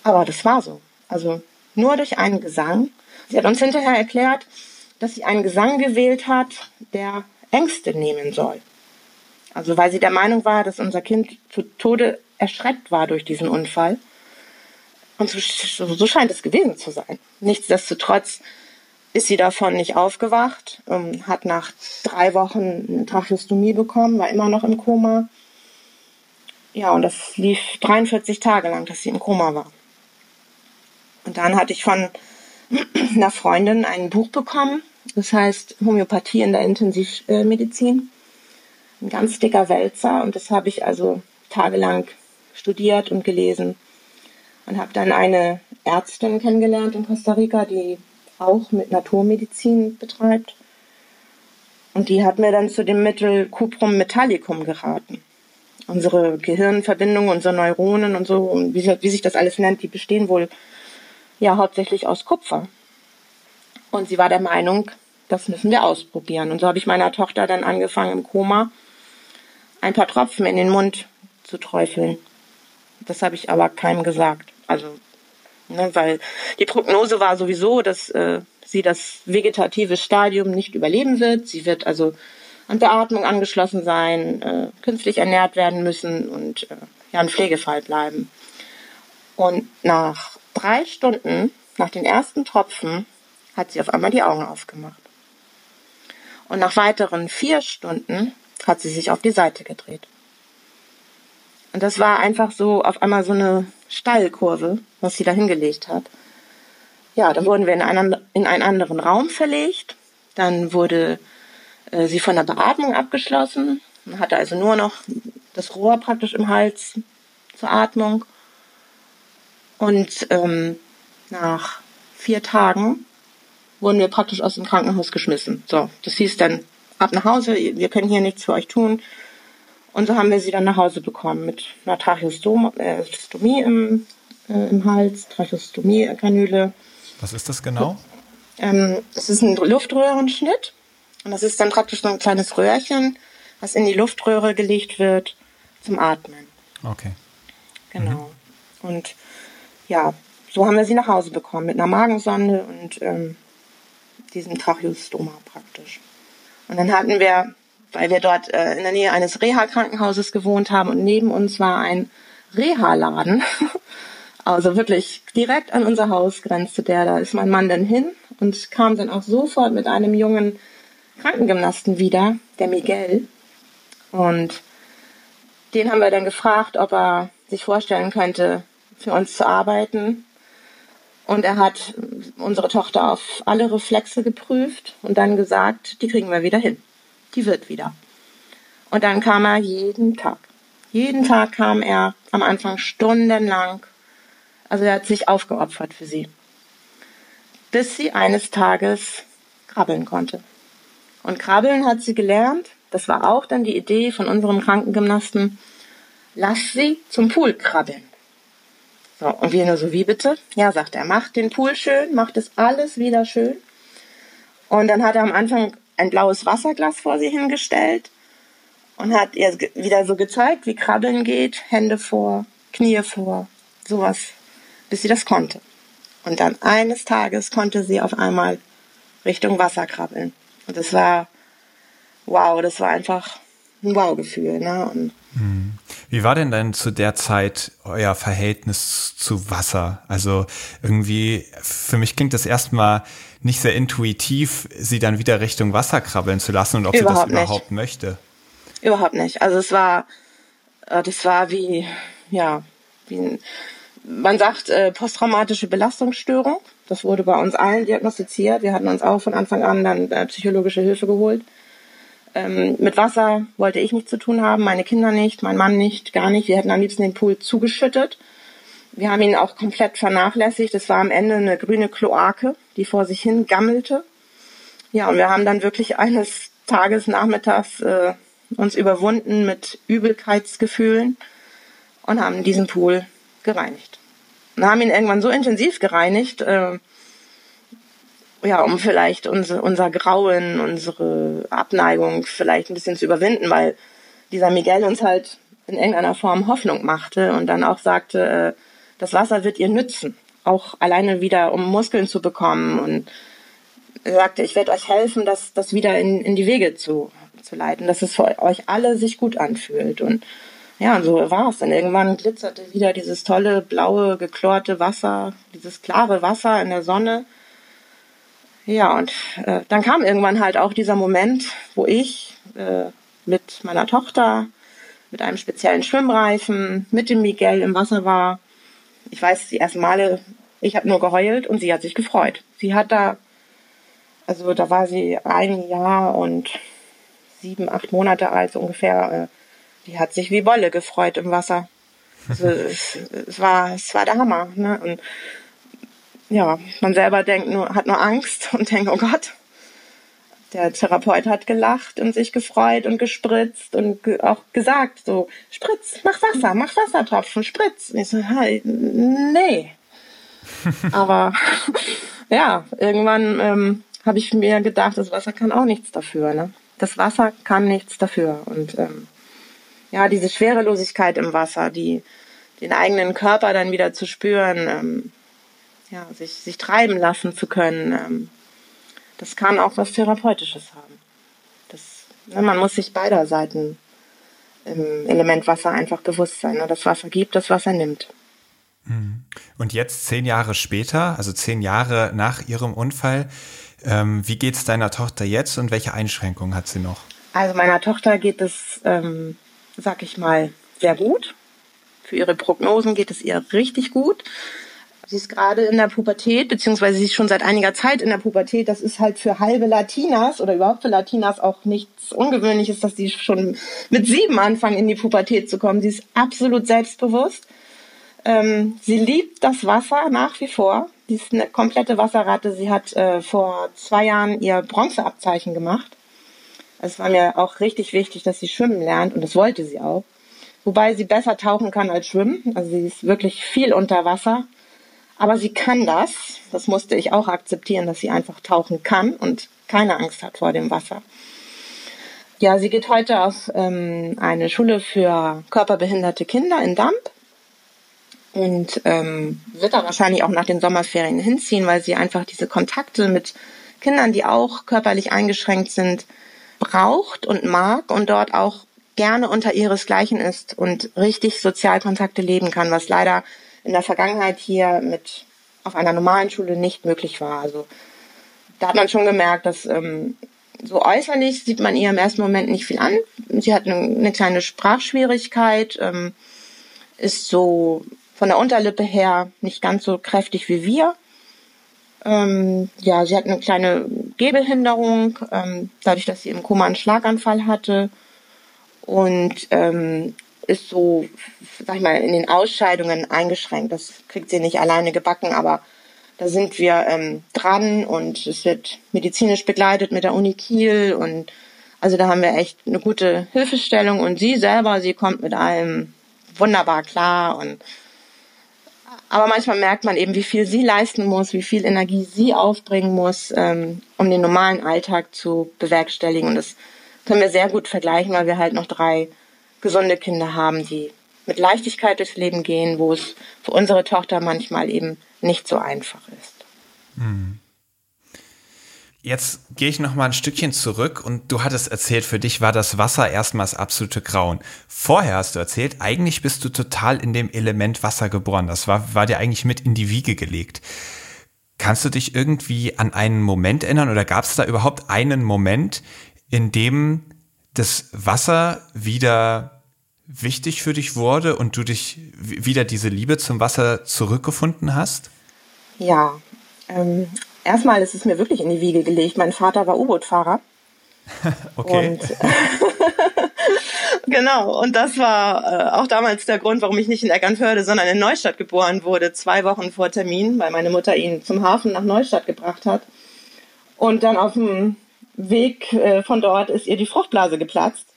Aber das war so. Also nur durch einen Gesang. Sie hat uns hinterher erklärt, dass sie einen Gesang gewählt hat, der Ängste nehmen soll. Also weil sie der Meinung war, dass unser Kind zu Tode erschreckt war durch diesen Unfall. Und so, so scheint es gewesen zu sein. Nichtsdestotrotz ist sie davon nicht aufgewacht, ähm, hat nach drei Wochen eine Tracheostomie bekommen, war immer noch im Koma. Ja, und das lief 43 Tage lang, dass sie im Koma war. Und dann hatte ich von einer Freundin ein Buch bekommen, das heißt Homöopathie in der Intensivmedizin. Ein ganz dicker Wälzer und das habe ich also tagelang studiert und gelesen und habe dann eine Ärztin kennengelernt in Costa Rica, die auch mit Naturmedizin betreibt. Und die hat mir dann zu dem Mittel Cuprum metallicum geraten. Unsere Gehirnverbindungen, unsere Neuronen und so, und wie, wie sich das alles nennt, die bestehen wohl ja hauptsächlich aus Kupfer. Und sie war der Meinung, das müssen wir ausprobieren. Und so habe ich meiner Tochter dann angefangen im Koma ein paar Tropfen in den Mund zu träufeln. Das habe ich aber keinem gesagt. Also, ne, weil die Prognose war sowieso, dass äh, sie das vegetative Stadium nicht überleben wird. Sie wird also an Beatmung angeschlossen sein, äh, künstlich ernährt werden müssen und äh, ja ein Pflegefall bleiben. Und nach drei Stunden, nach den ersten Tropfen, hat sie auf einmal die Augen aufgemacht. Und nach weiteren vier Stunden hat sie sich auf die Seite gedreht. Und das war einfach so auf einmal so eine Steilkurve, was sie da hingelegt hat. Ja, dann wurden wir in einen, in einen anderen Raum verlegt. Dann wurde äh, sie von der Beatmung abgeschlossen. Man hatte also nur noch das Rohr praktisch im Hals zur Atmung. Und ähm, nach vier Tagen wurden wir praktisch aus dem Krankenhaus geschmissen. So, das hieß dann ab nach Hause, wir können hier nichts für euch tun. Und so haben wir sie dann nach Hause bekommen mit einer Tracheostomie äh, im, äh, im Hals, Tracheostomie-Kanüle. Was ist das genau? Ähm, es ist ein Luftröhrenschnitt und das ist dann praktisch so ein kleines Röhrchen, was in die Luftröhre gelegt wird zum Atmen. Okay. Genau. Mhm. Und ja, so haben wir sie nach Hause bekommen mit einer Magensonde und ähm, diesem Tracheostoma praktisch. Und dann hatten wir, weil wir dort äh, in der Nähe eines Reha-Krankenhauses gewohnt haben und neben uns war ein Reha-Laden, also wirklich direkt an unser Haus grenzte der. Da ist mein Mann dann hin und kam dann auch sofort mit einem jungen Krankengymnasten wieder, der Miguel. Und den haben wir dann gefragt, ob er sich vorstellen könnte, für uns zu arbeiten. Und er hat unsere Tochter auf alle Reflexe geprüft und dann gesagt, die kriegen wir wieder hin. Die wird wieder. Und dann kam er jeden Tag. Jeden Tag kam er am Anfang stundenlang. Also er hat sich aufgeopfert für sie. Bis sie eines Tages krabbeln konnte. Und krabbeln hat sie gelernt. Das war auch dann die Idee von unserem Krankengymnasten. Lass sie zum Pool krabbeln. So, und wir nur so, wie bitte? Ja, sagt er, macht den Pool schön, macht es alles wieder schön. Und dann hat er am Anfang ein blaues Wasserglas vor sie hingestellt und hat ihr wieder so gezeigt, wie Krabbeln geht, Hände vor, Knie vor, sowas, bis sie das konnte. Und dann eines Tages konnte sie auf einmal Richtung Wasser krabbeln. Und das war, wow, das war einfach ein Wow-Gefühl. Ne? Und hm. Wie war denn dann zu der Zeit euer Verhältnis zu Wasser? Also irgendwie, für mich klingt das erstmal nicht sehr intuitiv, sie dann wieder Richtung Wasser krabbeln zu lassen und ob überhaupt sie das überhaupt nicht. möchte. Überhaupt nicht. Also es war, äh, das war wie, ja, wie, man sagt äh, posttraumatische Belastungsstörung. Das wurde bei uns allen diagnostiziert. Wir hatten uns auch von Anfang an dann äh, psychologische Hilfe geholt. Ähm, mit Wasser wollte ich nichts zu tun haben, meine Kinder nicht, mein Mann nicht, gar nicht. Wir hätten am liebsten den Pool zugeschüttet. Wir haben ihn auch komplett vernachlässigt. Es war am Ende eine grüne Kloake, die vor sich hin gammelte. Ja, und wir haben dann wirklich eines Tages nachmittags äh, uns überwunden mit Übelkeitsgefühlen und haben diesen Pool gereinigt. Und haben ihn irgendwann so intensiv gereinigt, äh, ja, um vielleicht unser, unser Grauen, unsere Abneigung vielleicht ein bisschen zu überwinden, weil dieser Miguel uns halt in irgendeiner Form Hoffnung machte und dann auch sagte, äh, das Wasser wird ihr nützen, auch alleine wieder, um Muskeln zu bekommen. Und er sagte, ich werde euch helfen, das, das wieder in, in die Wege zu, zu leiten, dass es für euch alle sich gut anfühlt. Und ja, und so war es. Dann irgendwann glitzerte wieder dieses tolle, blaue, geklorte Wasser, dieses klare Wasser in der Sonne. Ja, und äh, dann kam irgendwann halt auch dieser Moment, wo ich äh, mit meiner Tochter, mit einem speziellen Schwimmreifen, mit dem Miguel im Wasser war. Ich weiß, die ersten Male, ich habe nur geheult und sie hat sich gefreut. Sie hat da, also da war sie ein Jahr und sieben, acht Monate alt so ungefähr. Äh, die hat sich wie Wolle gefreut im Wasser. Also es, es, war, es war der Hammer. Ne? Und ja, man selber denkt nur, hat nur Angst und denkt, oh Gott. Der Therapeut hat gelacht und sich gefreut und gespritzt und ge auch gesagt, so, spritz, mach Wasser, mach Wassertropfen, spritz. Und ich so, hey, nee. Aber ja, irgendwann ähm, habe ich mir gedacht, das Wasser kann auch nichts dafür. Ne? Das Wasser kann nichts dafür. Und ähm, ja, diese Schwerelosigkeit im Wasser, die den eigenen Körper dann wieder zu spüren, ähm, ja, sich, sich treiben lassen zu können, ähm, das kann auch was Therapeutisches haben. Das, ne, man muss sich beider Seiten im Element Wasser einfach bewusst sein. Ne? Das Wasser gibt, das Wasser nimmt. Mhm. Und jetzt zehn Jahre später, also zehn Jahre nach ihrem Unfall, ähm, wie geht es deiner Tochter jetzt und welche Einschränkungen hat sie noch? Also meiner Tochter geht es, ähm, sag ich mal, sehr gut. Für ihre Prognosen geht es ihr richtig gut. Sie ist gerade in der Pubertät, beziehungsweise sie ist schon seit einiger Zeit in der Pubertät. Das ist halt für halbe Latinas oder überhaupt für Latinas auch nichts Ungewöhnliches, dass sie schon mit sieben anfangen, in die Pubertät zu kommen. Sie ist absolut selbstbewusst. Ähm, sie liebt das Wasser nach wie vor. Sie ist eine komplette Wasserratte. Sie hat äh, vor zwei Jahren ihr Bronzeabzeichen gemacht. Es war mir auch richtig wichtig, dass sie schwimmen lernt und das wollte sie auch. Wobei sie besser tauchen kann als schwimmen. Also sie ist wirklich viel unter Wasser aber sie kann das. Das musste ich auch akzeptieren, dass sie einfach tauchen kann und keine Angst hat vor dem Wasser. Ja, sie geht heute auf ähm, eine Schule für körperbehinderte Kinder in Damp und ähm, wird da wahrscheinlich auch nach den Sommerferien hinziehen, weil sie einfach diese Kontakte mit Kindern, die auch körperlich eingeschränkt sind, braucht und mag und dort auch gerne unter ihresgleichen ist und richtig Sozialkontakte leben kann, was leider in der Vergangenheit hier mit auf einer normalen Schule nicht möglich war. Also da hat man schon gemerkt, dass ähm, so äußerlich sieht man ihr im ersten Moment nicht viel an. Sie hat eine, eine kleine Sprachschwierigkeit, ähm, ist so von der Unterlippe her nicht ganz so kräftig wie wir. Ähm, ja, sie hat eine kleine Gehbehinderung, ähm, dadurch, dass sie im Koma einen Schlaganfall hatte. Und ähm, ist so, sag ich mal, in den Ausscheidungen eingeschränkt. Das kriegt sie nicht alleine gebacken, aber da sind wir ähm, dran und es wird medizinisch begleitet mit der Uni Kiel und also da haben wir echt eine gute Hilfestellung und sie selber, sie kommt mit allem wunderbar klar und aber manchmal merkt man eben, wie viel sie leisten muss, wie viel Energie sie aufbringen muss, ähm, um den normalen Alltag zu bewerkstelligen. Und das können wir sehr gut vergleichen, weil wir halt noch drei gesunde Kinder haben, die mit Leichtigkeit durchs Leben gehen, wo es für unsere Tochter manchmal eben nicht so einfach ist. Hm. Jetzt gehe ich noch mal ein Stückchen zurück und du hattest erzählt, für dich war das Wasser erstmals absolute Grauen. Vorher hast du erzählt, eigentlich bist du total in dem Element Wasser geboren. Das war, war dir eigentlich mit in die Wiege gelegt. Kannst du dich irgendwie an einen Moment erinnern oder gab es da überhaupt einen Moment, in dem das Wasser wieder wichtig für dich wurde und du dich wieder diese Liebe zum Wasser zurückgefunden hast? Ja, ähm, erstmal ist es mir wirklich in die Wiege gelegt. Mein Vater war U-Boot-Fahrer. okay. Und, genau, und das war äh, auch damals der Grund, warum ich nicht in Eckernförde, sondern in Neustadt geboren wurde, zwei Wochen vor Termin, weil meine Mutter ihn zum Hafen nach Neustadt gebracht hat. Und dann auf dem Weg äh, von dort ist ihr die Fruchtblase geplatzt.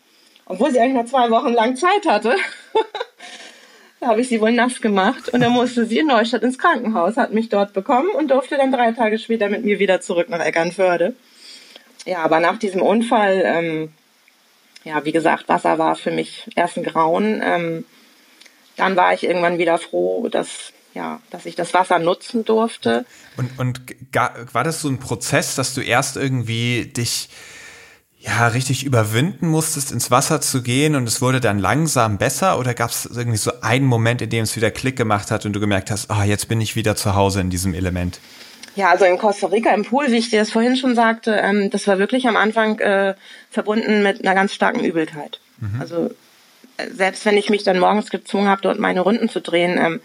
Obwohl sie eigentlich noch zwei Wochen lang Zeit hatte. da habe ich sie wohl nass gemacht und dann musste sie in Neustadt ins Krankenhaus, hat mich dort bekommen und durfte dann drei Tage später mit mir wieder zurück nach Eckernförde. Ja, aber nach diesem Unfall, ähm, ja, wie gesagt, Wasser war für mich erst ein Grauen. Ähm, dann war ich irgendwann wieder froh, dass ja, dass ich das Wasser nutzen durfte. Und, und war das so ein Prozess, dass du erst irgendwie dich ja richtig überwinden musstest, ins Wasser zu gehen und es wurde dann langsam besser oder gab es irgendwie so einen Moment, in dem es wieder Klick gemacht hat und du gemerkt hast, ah, jetzt bin ich wieder zu Hause in diesem Element? Ja, also in Costa Rica im Pool, wie ich dir das vorhin schon sagte, ähm, das war wirklich am Anfang äh, verbunden mit einer ganz starken Übelkeit. Mhm. Also äh, selbst wenn ich mich dann morgens gezwungen habe, dort meine Runden zu drehen, ähm,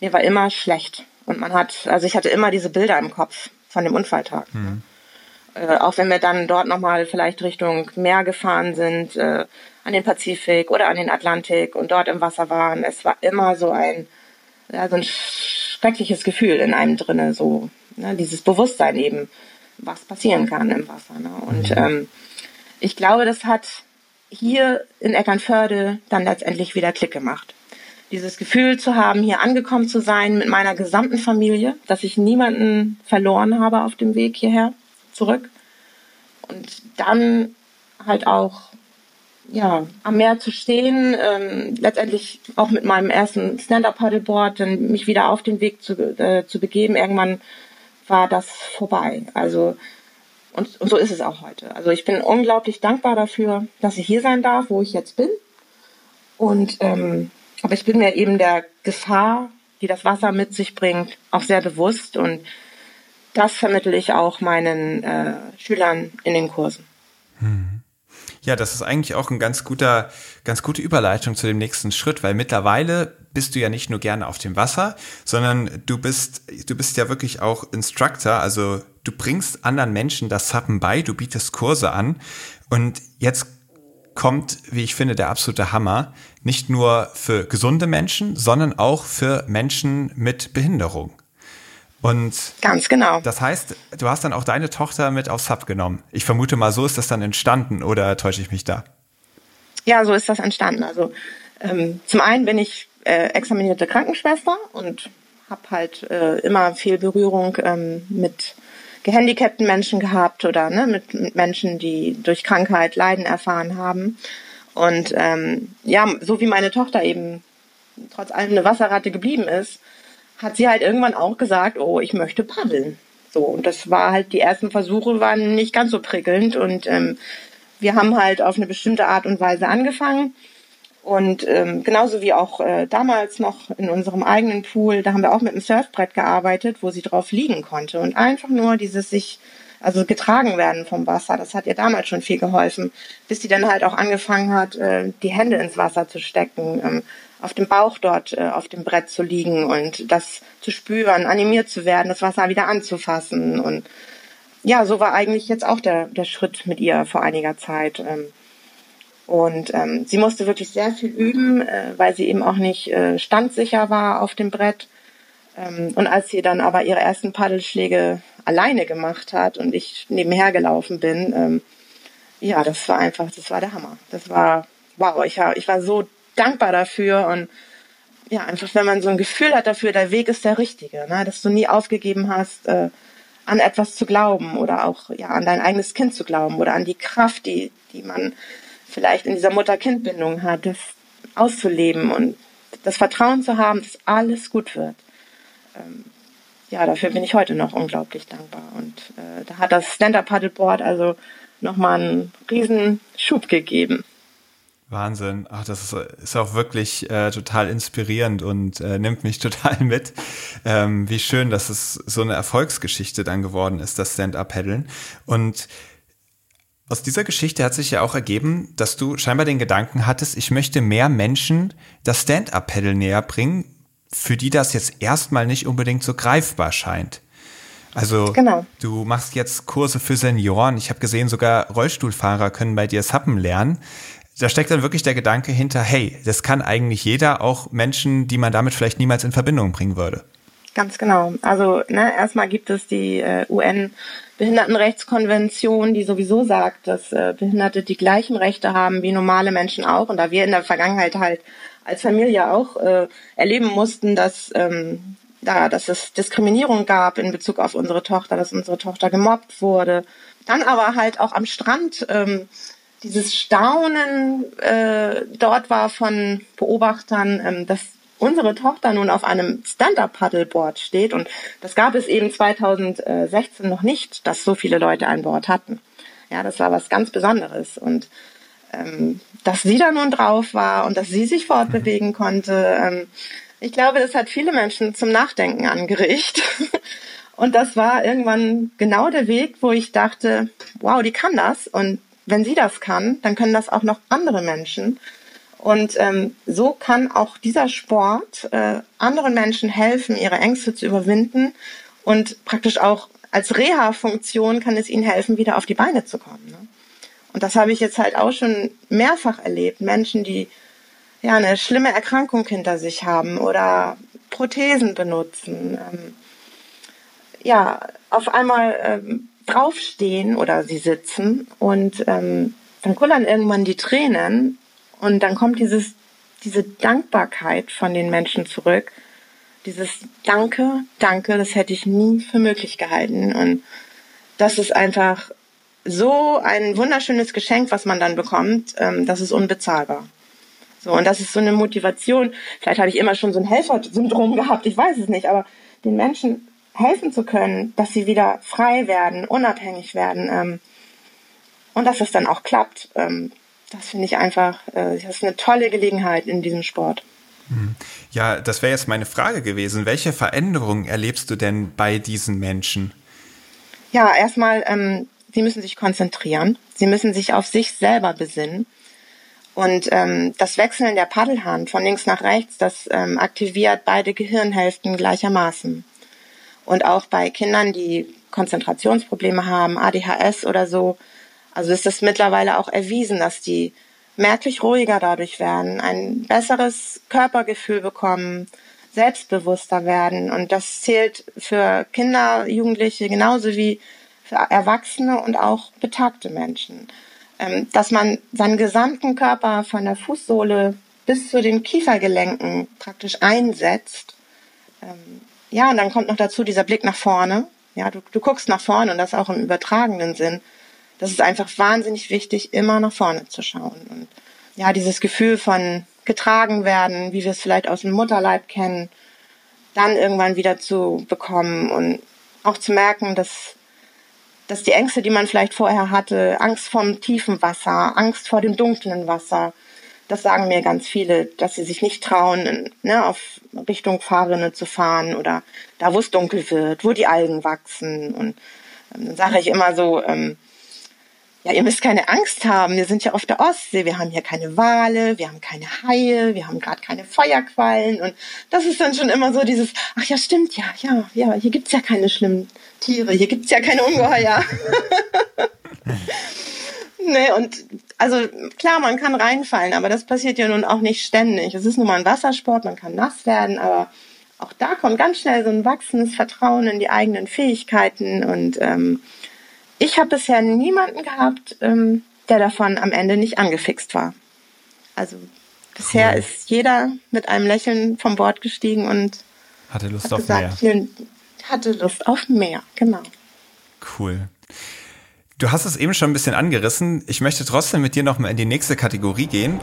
mir war immer schlecht. Und man hat, also ich hatte immer diese Bilder im Kopf von dem Unfalltag. Mhm. Äh, auch wenn wir dann dort nochmal vielleicht Richtung Meer gefahren sind, äh, an den Pazifik oder an den Atlantik und dort im Wasser waren. Es war immer so ein, ja, so ein schreckliches Gefühl in einem drinne, so ne, dieses Bewusstsein eben, was passieren kann im Wasser. Ne? Und mhm. ähm, ich glaube, das hat hier in Eckernförde dann letztendlich wieder Klick gemacht dieses Gefühl zu haben, hier angekommen zu sein mit meiner gesamten Familie, dass ich niemanden verloren habe auf dem Weg hierher zurück. Und dann halt auch ja, am Meer zu stehen, ähm, letztendlich auch mit meinem ersten Stand-Up-Paddleboard dann mich wieder auf den Weg zu, äh, zu begeben. Irgendwann war das vorbei. Also und, und so ist es auch heute. Also ich bin unglaublich dankbar dafür, dass ich hier sein darf, wo ich jetzt bin. Und ähm, aber ich bin mir eben der Gefahr, die das Wasser mit sich bringt, auch sehr bewusst und das vermittle ich auch meinen äh, Schülern in den Kursen. Hm. Ja, das ist eigentlich auch ein ganz guter, ganz gute Überleitung zu dem nächsten Schritt, weil mittlerweile bist du ja nicht nur gerne auf dem Wasser, sondern du bist, du bist ja wirklich auch Instructor, also du bringst anderen Menschen das Sappen bei, du bietest Kurse an und jetzt kommt, wie ich finde, der absolute Hammer, nicht nur für gesunde Menschen, sondern auch für Menschen mit Behinderung. Und ganz genau. Das heißt, du hast dann auch deine Tochter mit aufs Sub genommen. Ich vermute mal, so ist das dann entstanden oder täusche ich mich da? Ja, so ist das entstanden. Also ähm, zum einen bin ich äh, examinierte Krankenschwester und habe halt äh, immer viel Berührung ähm, mit gehandicapten Menschen gehabt oder ne, mit, mit Menschen, die durch Krankheit Leiden erfahren haben. Und ähm, ja, so wie meine Tochter eben trotz allem eine Wasserratte geblieben ist, hat sie halt irgendwann auch gesagt, oh, ich möchte paddeln. So, und das war halt, die ersten Versuche waren nicht ganz so prickelnd und ähm, wir haben halt auf eine bestimmte Art und Weise angefangen. Und ähm, genauso wie auch äh, damals noch in unserem eigenen Pool, da haben wir auch mit einem Surfbrett gearbeitet, wo sie drauf liegen konnte. Und einfach nur dieses sich, also getragen werden vom Wasser, das hat ihr damals schon viel geholfen, bis sie dann halt auch angefangen hat, äh, die Hände ins Wasser zu stecken, ähm, auf dem Bauch dort äh, auf dem Brett zu liegen und das zu spüren, animiert zu werden, das Wasser wieder anzufassen. Und ja, so war eigentlich jetzt auch der, der Schritt mit ihr vor einiger Zeit. Ähm, und ähm, sie musste wirklich sehr viel üben, äh, weil sie eben auch nicht äh, standsicher war auf dem Brett. Ähm, und als sie dann aber ihre ersten Paddelschläge alleine gemacht hat und ich nebenher gelaufen bin, ähm, ja, das war einfach, das war der Hammer. Das war, wow, ich ich war so dankbar dafür und ja, einfach wenn man so ein Gefühl hat dafür, der Weg ist der richtige, ne? dass du nie aufgegeben hast, äh, an etwas zu glauben oder auch ja an dein eigenes Kind zu glauben oder an die Kraft, die, die man vielleicht in dieser Mutter-Kind-Bindung hat, das auszuleben und das Vertrauen zu haben, dass alles gut wird. Ähm, ja, dafür bin ich heute noch unglaublich dankbar. Und äh, da hat das Stand-Up-Paddleboard also nochmal einen riesen Schub gegeben. Wahnsinn. Ach, das ist, ist auch wirklich äh, total inspirierend und äh, nimmt mich total mit. Ähm, wie schön, dass es so eine Erfolgsgeschichte dann geworden ist, das Stand-Up-Paddeln. Und aus dieser Geschichte hat sich ja auch ergeben, dass du scheinbar den Gedanken hattest, ich möchte mehr Menschen das Stand-Up-Paddle näher bringen, für die das jetzt erstmal nicht unbedingt so greifbar scheint. Also genau. du machst jetzt Kurse für Senioren. Ich habe gesehen, sogar Rollstuhlfahrer können bei dir Sappen lernen da steckt dann wirklich der Gedanke hinter, hey, das kann eigentlich jeder, auch Menschen, die man damit vielleicht niemals in Verbindung bringen würde. Ganz genau. Also ne, erstmal gibt es die äh, UN-Behindertenrechtskonvention, die sowieso sagt, dass äh, Behinderte die gleichen Rechte haben wie normale Menschen auch. Und da wir in der Vergangenheit halt als Familie auch äh, erleben mussten, dass ähm, da, dass es Diskriminierung gab in Bezug auf unsere Tochter, dass unsere Tochter gemobbt wurde, dann aber halt auch am Strand ähm, dieses Staunen äh, dort war von Beobachtern, ähm, dass unsere Tochter nun auf einem Stand-Up-Paddleboard steht und das gab es eben 2016 noch nicht, dass so viele Leute ein Board hatten. Ja, das war was ganz Besonderes und ähm, dass sie da nun drauf war und dass sie sich fortbewegen konnte, ähm, ich glaube, das hat viele Menschen zum Nachdenken angeregt. Und das war irgendwann genau der Weg, wo ich dachte, wow, die kann das und wenn sie das kann, dann können das auch noch andere Menschen. Und ähm, so kann auch dieser Sport äh, anderen Menschen helfen, ihre Ängste zu überwinden und praktisch auch als Reha-Funktion kann es ihnen helfen, wieder auf die Beine zu kommen. Ne? Und das habe ich jetzt halt auch schon mehrfach erlebt. Menschen, die ja eine schlimme Erkrankung hinter sich haben oder Prothesen benutzen. Ähm, ja, auf einmal ähm, draufstehen oder sie sitzen und ähm, dann kullern irgendwann die Tränen und dann kommt dieses, diese Dankbarkeit von den Menschen zurück. Dieses Danke, danke, das hätte ich nie für möglich gehalten. Und das ist einfach so ein wunderschönes Geschenk, was man dann bekommt, ähm, das ist unbezahlbar. So, und das ist so eine Motivation. Vielleicht habe ich immer schon so ein Helfersyndrom gehabt, ich weiß es nicht, aber den Menschen helfen zu können, dass sie wieder frei werden, unabhängig werden ähm, und dass es dann auch klappt. Ähm, das finde ich einfach, äh, das ist eine tolle Gelegenheit in diesem Sport. Mhm. Ja, das wäre jetzt meine Frage gewesen. Welche Veränderungen erlebst du denn bei diesen Menschen? Ja, erstmal ähm, sie müssen sich konzentrieren, sie müssen sich auf sich selber besinnen. Und ähm, das Wechseln der Paddelhand von links nach rechts, das ähm, aktiviert beide Gehirnhälften gleichermaßen. Und auch bei Kindern, die Konzentrationsprobleme haben, ADHS oder so, also ist es mittlerweile auch erwiesen, dass die merklich ruhiger dadurch werden, ein besseres Körpergefühl bekommen, selbstbewusster werden. Und das zählt für Kinder, Jugendliche genauso wie für Erwachsene und auch betagte Menschen. Ähm, dass man seinen gesamten Körper von der Fußsohle bis zu den Kiefergelenken praktisch einsetzt. Ja, und dann kommt noch dazu dieser Blick nach vorne. Ja, du, du guckst nach vorne und das auch im übertragenen Sinn. Das ist einfach wahnsinnig wichtig, immer nach vorne zu schauen. Und ja, dieses Gefühl von getragen werden, wie wir es vielleicht aus dem Mutterleib kennen, dann irgendwann wieder zu bekommen und auch zu merken, dass dass die Ängste, die man vielleicht vorher hatte, Angst vom tiefen Wasser, Angst vor dem dunklen Wasser, das sagen mir ganz viele, dass sie sich nicht trauen, ne, auf Richtung Fahrrinne zu fahren oder da, wo es dunkel wird, wo die Algen wachsen. Und ähm, dann sage ich immer so, ähm, ja, ihr müsst keine Angst haben. Wir sind ja auf der Ostsee. Wir haben hier keine Wale, wir haben keine Haie, wir haben gerade keine Feuerquallen. Und das ist dann schon immer so dieses, ach ja, stimmt, ja, ja, ja, hier gibt's ja keine schlimmen Tiere, hier gibt's ja keine Ungeheuer. nee, und also klar, man kann reinfallen, aber das passiert ja nun auch nicht ständig. Es ist nun mal ein Wassersport, man kann nass werden, aber auch da kommt ganz schnell so ein wachsendes Vertrauen in die eigenen Fähigkeiten. Und ähm, ich habe bisher niemanden gehabt, ähm, der davon am Ende nicht angefixt war. Also bisher cool. ist jeder mit einem Lächeln vom Bord gestiegen und hatte Lust hat auf gesagt, mehr. Vielen, hatte Lust auf mehr, genau. Cool. Du hast es eben schon ein bisschen angerissen. Ich möchte trotzdem mit dir nochmal in die nächste Kategorie gehen.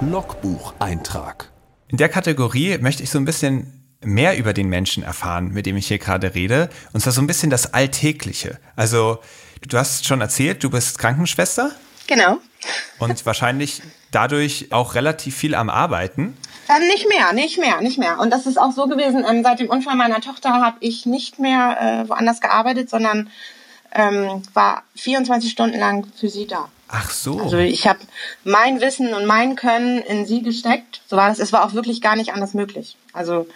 Logbucheintrag. In der Kategorie möchte ich so ein bisschen mehr über den Menschen erfahren, mit dem ich hier gerade rede. Und zwar so ein bisschen das Alltägliche. Also, du hast schon erzählt, du bist Krankenschwester. Genau. Und wahrscheinlich dadurch auch relativ viel am Arbeiten. Ähm, nicht mehr, nicht mehr, nicht mehr. Und das ist auch so gewesen, ähm, seit dem Unfall meiner Tochter habe ich nicht mehr äh, woanders gearbeitet, sondern ähm, war 24 Stunden lang für sie da. Ach so. Also ich habe mein Wissen und mein Können in sie gesteckt. So war das. Es war auch wirklich gar nicht anders möglich. Also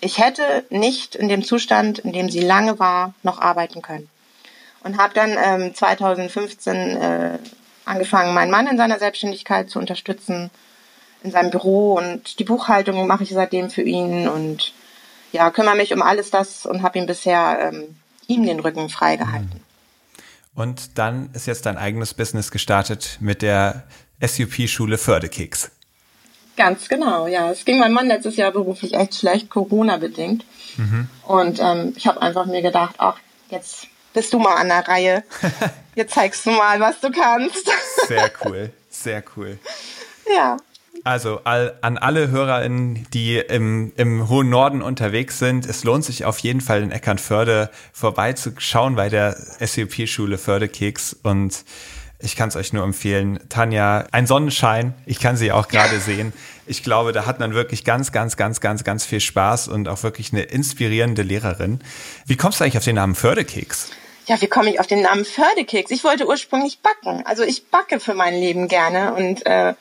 ich hätte nicht in dem Zustand, in dem sie lange war, noch arbeiten können. Und habe dann ähm, 2015 äh, angefangen, meinen Mann in seiner Selbstständigkeit zu unterstützen in seinem Büro und die Buchhaltung mache ich seitdem für ihn und ja, kümmere mich um alles das und habe ihm bisher ähm, ihm den Rücken freigehalten. Und dann ist jetzt dein eigenes Business gestartet mit der SUP-Schule Fördekeks. Ganz genau, ja. Es ging meinem Mann letztes Jahr beruflich echt schlecht, Corona-bedingt. Mhm. Und ähm, ich habe einfach mir gedacht, ach, jetzt bist du mal an der Reihe. Jetzt zeigst du mal, was du kannst. Sehr cool, sehr cool. Ja. Also all, an alle HörerInnen, die im, im hohen Norden unterwegs sind, es lohnt sich auf jeden Fall in Eckernförde vorbeizuschauen bei der SUP-Schule Fördekeks und ich kann es euch nur empfehlen. Tanja, ein Sonnenschein. Ich kann sie auch gerade sehen. Ich glaube, da hat man wirklich ganz, ganz, ganz, ganz, ganz viel Spaß und auch wirklich eine inspirierende Lehrerin. Wie kommst du eigentlich auf den Namen Fördekeks? Ja, wie komme ich auf den Namen Fördekeks? Ich wollte ursprünglich backen. Also ich backe für mein Leben gerne und äh,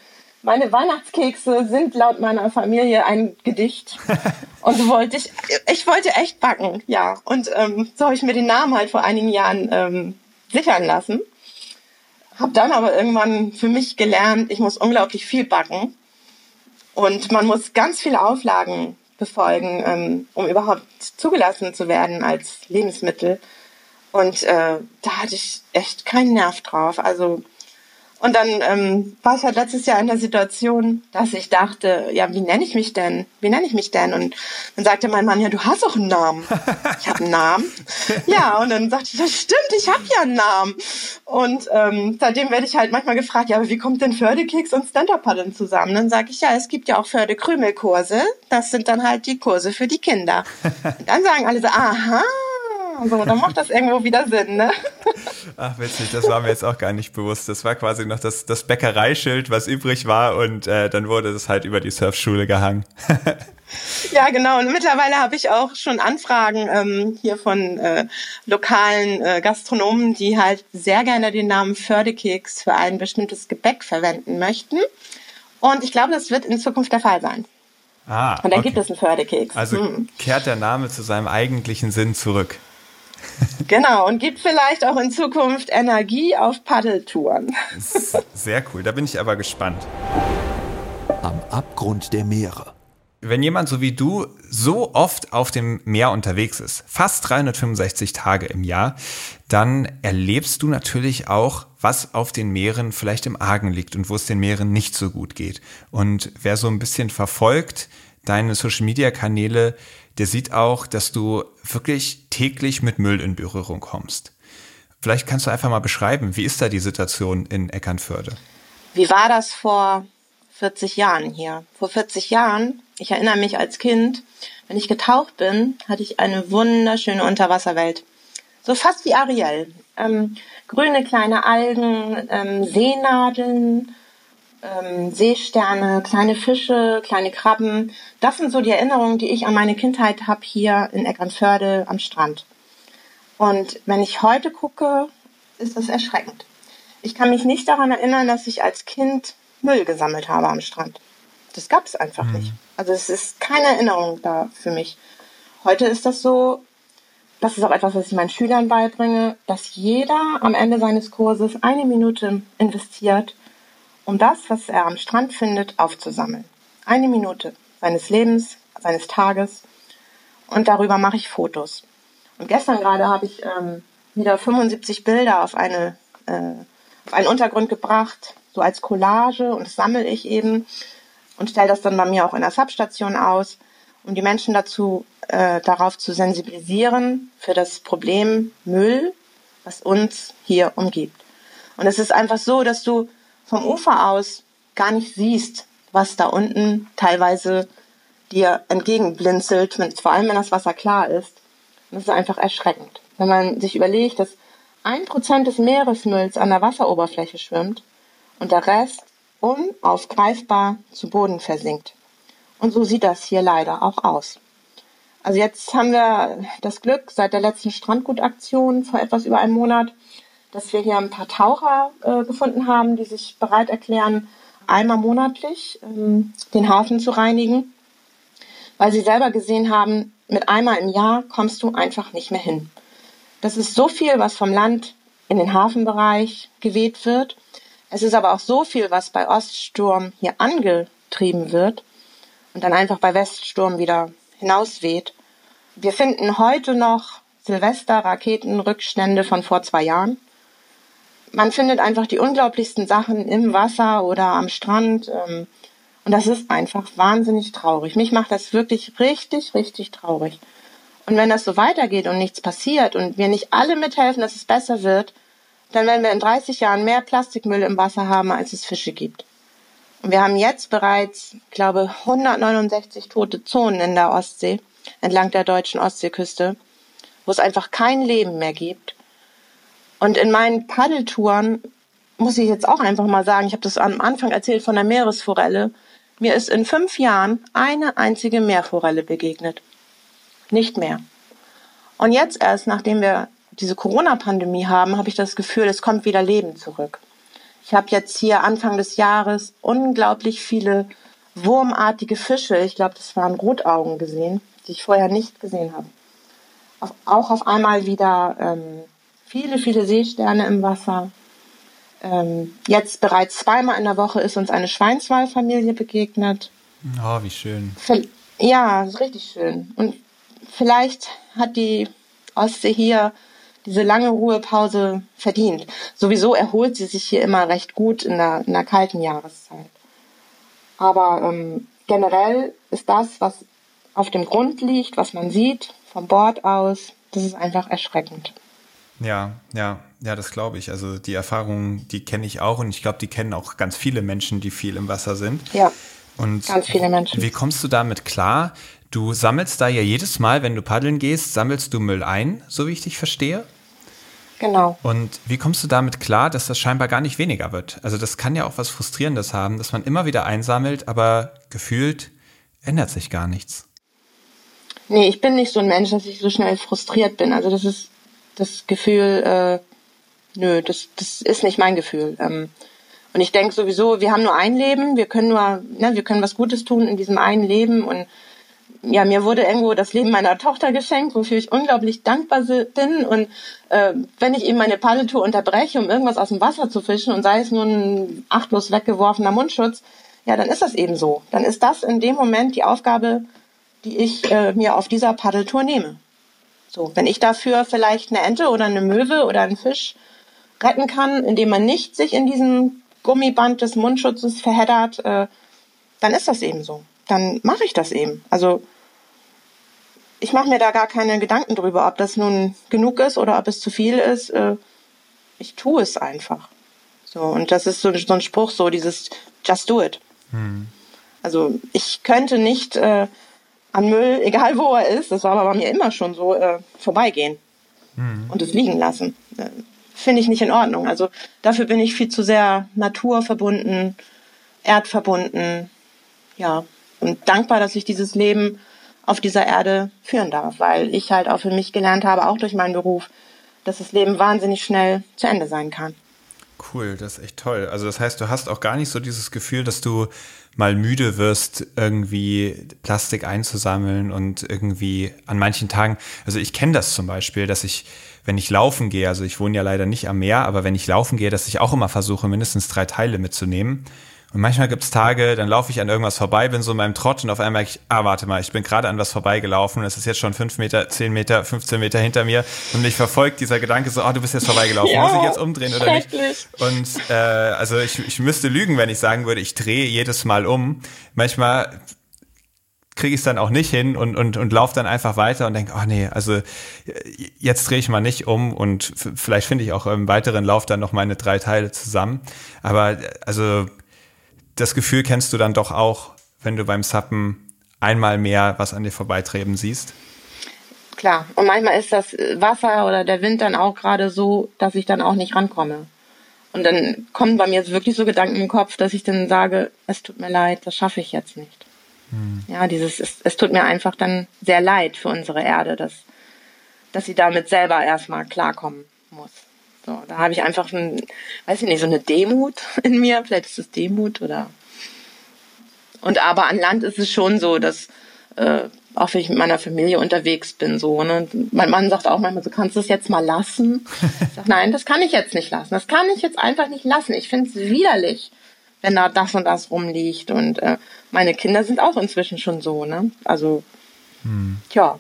meine Weihnachtskekse sind laut meiner Familie ein Gedicht. Und so wollte ich, ich wollte echt backen, ja. Und ähm, so habe ich mir den Namen halt vor einigen Jahren ähm, sichern lassen. Hab dann aber irgendwann für mich gelernt, ich muss unglaublich viel backen. Und man muss ganz viele Auflagen befolgen, ähm, um überhaupt zugelassen zu werden als Lebensmittel. Und äh, da hatte ich echt keinen Nerv drauf. Also und dann ähm, war ich halt letztes Jahr in der Situation, dass ich dachte, ja, wie nenne ich mich denn? Wie nenne ich mich denn? Und dann sagte mein Mann, ja, du hast auch einen Namen. Ich habe einen Namen. Ja, und dann sagte ich, ja, stimmt, ich habe ja einen Namen. Und ähm, seitdem werde ich halt manchmal gefragt, ja, aber wie kommt denn Fördekeks und Stand-Up-Paddeln zusammen? Dann sage ich, ja, es gibt ja auch Fördekrümelkurse. Das sind dann halt die Kurse für die Kinder. Und dann sagen alle so, aha, so, dann macht das irgendwo wieder Sinn, ne? Ach, witzig, das war mir jetzt auch gar nicht bewusst. Das war quasi noch das, das Bäckereischild, was übrig war und äh, dann wurde das halt über die Surfschule gehangen. Ja, genau. Und mittlerweile habe ich auch schon Anfragen ähm, hier von äh, lokalen äh, Gastronomen, die halt sehr gerne den Namen Fördekeks für ein bestimmtes Gebäck verwenden möchten. Und ich glaube, das wird in Zukunft der Fall sein. Ah, und dann okay. gibt es einen Fördekeks. Also hm. kehrt der Name zu seinem eigentlichen Sinn zurück. genau, und gibt vielleicht auch in Zukunft Energie auf Paddeltouren. Sehr cool, da bin ich aber gespannt. Am Abgrund der Meere. Wenn jemand so wie du so oft auf dem Meer unterwegs ist, fast 365 Tage im Jahr, dann erlebst du natürlich auch, was auf den Meeren vielleicht im Argen liegt und wo es den Meeren nicht so gut geht. Und wer so ein bisschen verfolgt, deine Social-Media-Kanäle, der sieht auch, dass du wirklich täglich mit Müll in Berührung kommst. Vielleicht kannst du einfach mal beschreiben, wie ist da die Situation in Eckernförde? Wie war das vor 40 Jahren hier? Vor 40 Jahren, ich erinnere mich als Kind, wenn ich getaucht bin, hatte ich eine wunderschöne Unterwasserwelt. So fast wie Ariel. Ähm, grüne kleine Algen, ähm, Seenadeln, ähm, Seesterne, kleine Fische, kleine Krabben. Das sind so die Erinnerungen, die ich an meine Kindheit habe hier in Eckernförde am Strand. Und wenn ich heute gucke, ist das erschreckend. Ich kann mich nicht daran erinnern, dass ich als Kind Müll gesammelt habe am Strand. Das gab es einfach mhm. nicht. Also es ist keine Erinnerung da für mich. Heute ist das so, das ist auch etwas, was ich meinen Schülern beibringe, dass jeder am Ende seines Kurses eine Minute investiert, um das, was er am Strand findet, aufzusammeln. Eine Minute seines Lebens, seines Tages. Und darüber mache ich Fotos. Und gestern gerade habe ich ähm, wieder 75 Bilder auf, eine, äh, auf einen Untergrund gebracht, so als Collage. Und das sammle ich eben und stelle das dann bei mir auch in der Substation aus, um die Menschen dazu äh, darauf zu sensibilisieren für das Problem Müll, was uns hier umgibt. Und es ist einfach so, dass du vom Ufer aus gar nicht siehst, was da unten teilweise dir entgegenblinzelt, wenn, vor allem wenn das Wasser klar ist. Das ist einfach erschreckend. Wenn man sich überlegt, dass ein Prozent des Meeresmülls an der Wasseroberfläche schwimmt und der Rest unaufgreifbar zu Boden versinkt. Und so sieht das hier leider auch aus. Also jetzt haben wir das Glück, seit der letzten Strandgutaktion vor etwas über einem Monat dass wir hier ein paar Taucher äh, gefunden haben, die sich bereit erklären, einmal monatlich ähm, den Hafen zu reinigen, weil sie selber gesehen haben, mit einmal im Jahr kommst du einfach nicht mehr hin. Das ist so viel, was vom Land in den Hafenbereich geweht wird. Es ist aber auch so viel, was bei Oststurm hier angetrieben wird und dann einfach bei Weststurm wieder hinausweht. Wir finden heute noch Silvester-Raketenrückstände von vor zwei Jahren man findet einfach die unglaublichsten Sachen im Wasser oder am Strand. Ähm, und das ist einfach wahnsinnig traurig. Mich macht das wirklich richtig, richtig traurig. Und wenn das so weitergeht und nichts passiert und wir nicht alle mithelfen, dass es besser wird, dann werden wir in 30 Jahren mehr Plastikmüll im Wasser haben, als es Fische gibt. Und wir haben jetzt bereits, glaube 169 tote Zonen in der Ostsee, entlang der deutschen Ostseeküste, wo es einfach kein Leben mehr gibt. Und in meinen Paddeltouren muss ich jetzt auch einfach mal sagen, ich habe das am Anfang erzählt von der Meeresforelle. Mir ist in fünf Jahren eine einzige Meerforelle begegnet. Nicht mehr. Und jetzt erst, nachdem wir diese Corona-Pandemie haben, habe ich das Gefühl, es kommt wieder Leben zurück. Ich habe jetzt hier Anfang des Jahres unglaublich viele wurmartige Fische, ich glaube, das waren Rotaugen gesehen, die ich vorher nicht gesehen habe. Auch auf einmal wieder ähm, viele, viele Seesterne im Wasser. Ähm, jetzt bereits zweimal in der Woche ist uns eine Schweinswalfamilie begegnet. Oh, wie schön. Ja, ist richtig schön. Und vielleicht hat die Ostsee hier diese lange Ruhepause verdient. Sowieso erholt sie sich hier immer recht gut in der, in der kalten Jahreszeit. Aber ähm, generell ist das, was auf dem Grund liegt, was man sieht, vom Bord aus, das ist einfach erschreckend. Ja, ja, ja, das glaube ich. Also die Erfahrungen, die kenne ich auch und ich glaube, die kennen auch ganz viele Menschen, die viel im Wasser sind. Ja. Und ganz viele Menschen. Wie kommst du damit klar? Du sammelst da ja jedes Mal, wenn du paddeln gehst, sammelst du Müll ein, so wie ich dich verstehe. Genau. Und wie kommst du damit klar, dass das scheinbar gar nicht weniger wird? Also das kann ja auch was Frustrierendes haben, dass man immer wieder einsammelt, aber gefühlt ändert sich gar nichts. Nee, ich bin nicht so ein Mensch, dass ich so schnell frustriert bin. Also das ist das Gefühl, äh, nö, das, das ist nicht mein Gefühl. Ähm, und ich denke sowieso, wir haben nur ein Leben, wir können nur, ne, wir können was Gutes tun in diesem einen Leben und ja, mir wurde irgendwo das Leben meiner Tochter geschenkt, wofür ich unglaublich dankbar bin. Und äh, wenn ich eben meine Paddeltour unterbreche, um irgendwas aus dem Wasser zu fischen und sei es nur ein achtlos weggeworfener Mundschutz, ja, dann ist das eben so. Dann ist das in dem Moment die Aufgabe, die ich äh, mir auf dieser Paddeltour nehme. So, wenn ich dafür vielleicht eine Ente oder eine Möwe oder einen Fisch retten kann, indem man nicht sich in diesem Gummiband des Mundschutzes verheddert, äh, dann ist das eben so. Dann mache ich das eben. Also ich mache mir da gar keine Gedanken drüber, ob das nun genug ist oder ob es zu viel ist. Äh, ich tue es einfach. So, und das ist so, so ein Spruch, so dieses Just do it. Hm. Also ich könnte nicht äh, an Müll, egal wo er ist, das war aber bei mir immer schon so, äh, vorbeigehen hm. und es liegen lassen. Äh, Finde ich nicht in Ordnung. Also dafür bin ich viel zu sehr naturverbunden, erdverbunden, ja, und dankbar, dass ich dieses Leben auf dieser Erde führen darf, weil ich halt auch für mich gelernt habe, auch durch meinen Beruf, dass das Leben wahnsinnig schnell zu Ende sein kann. Cool, das ist echt toll. Also das heißt, du hast auch gar nicht so dieses Gefühl, dass du mal müde wirst, irgendwie Plastik einzusammeln und irgendwie an manchen Tagen, also ich kenne das zum Beispiel, dass ich, wenn ich laufen gehe, also ich wohne ja leider nicht am Meer, aber wenn ich laufen gehe, dass ich auch immer versuche, mindestens drei Teile mitzunehmen. Und manchmal gibt's Tage, dann laufe ich an irgendwas vorbei, bin so in meinem Trott und auf einmal merke ich, ah, warte mal, ich bin gerade an was vorbeigelaufen und es ist jetzt schon fünf Meter, zehn Meter, 15 Meter hinter mir und mich verfolgt dieser Gedanke so, ah, oh, du bist jetzt vorbeigelaufen, ja, muss ich jetzt umdrehen oder nicht? Und äh, also ich, ich müsste lügen, wenn ich sagen würde, ich drehe jedes Mal um. Manchmal kriege ich es dann auch nicht hin und, und, und laufe dann einfach weiter und denke, oh nee, also jetzt drehe ich mal nicht um und vielleicht finde ich auch im weiteren Lauf dann noch meine drei Teile zusammen. Aber also das Gefühl kennst du dann doch auch, wenn du beim Sappen einmal mehr was an dir vorbeitreiben siehst? Klar. Und manchmal ist das Wasser oder der Wind dann auch gerade so, dass ich dann auch nicht rankomme. Und dann kommen bei mir jetzt wirklich so Gedanken im Kopf, dass ich dann sage, es tut mir leid, das schaffe ich jetzt nicht. Hm. Ja, dieses, es, es tut mir einfach dann sehr leid für unsere Erde, dass, dass sie damit selber erstmal klarkommen muss. So, da habe ich einfach ein, weiß ich nicht, so eine Demut in mir. Vielleicht ist es Demut oder. Und aber an Land ist es schon so, dass äh, auch wenn ich mit meiner Familie unterwegs bin, so, ne? Mein Mann sagt auch manchmal, so kannst du es jetzt mal lassen. Ich sage, nein, das kann ich jetzt nicht lassen. Das kann ich jetzt einfach nicht lassen. Ich finde es widerlich, wenn da das und das rumliegt. Und äh, meine Kinder sind auch inzwischen schon so, ne? Also, hm. tja.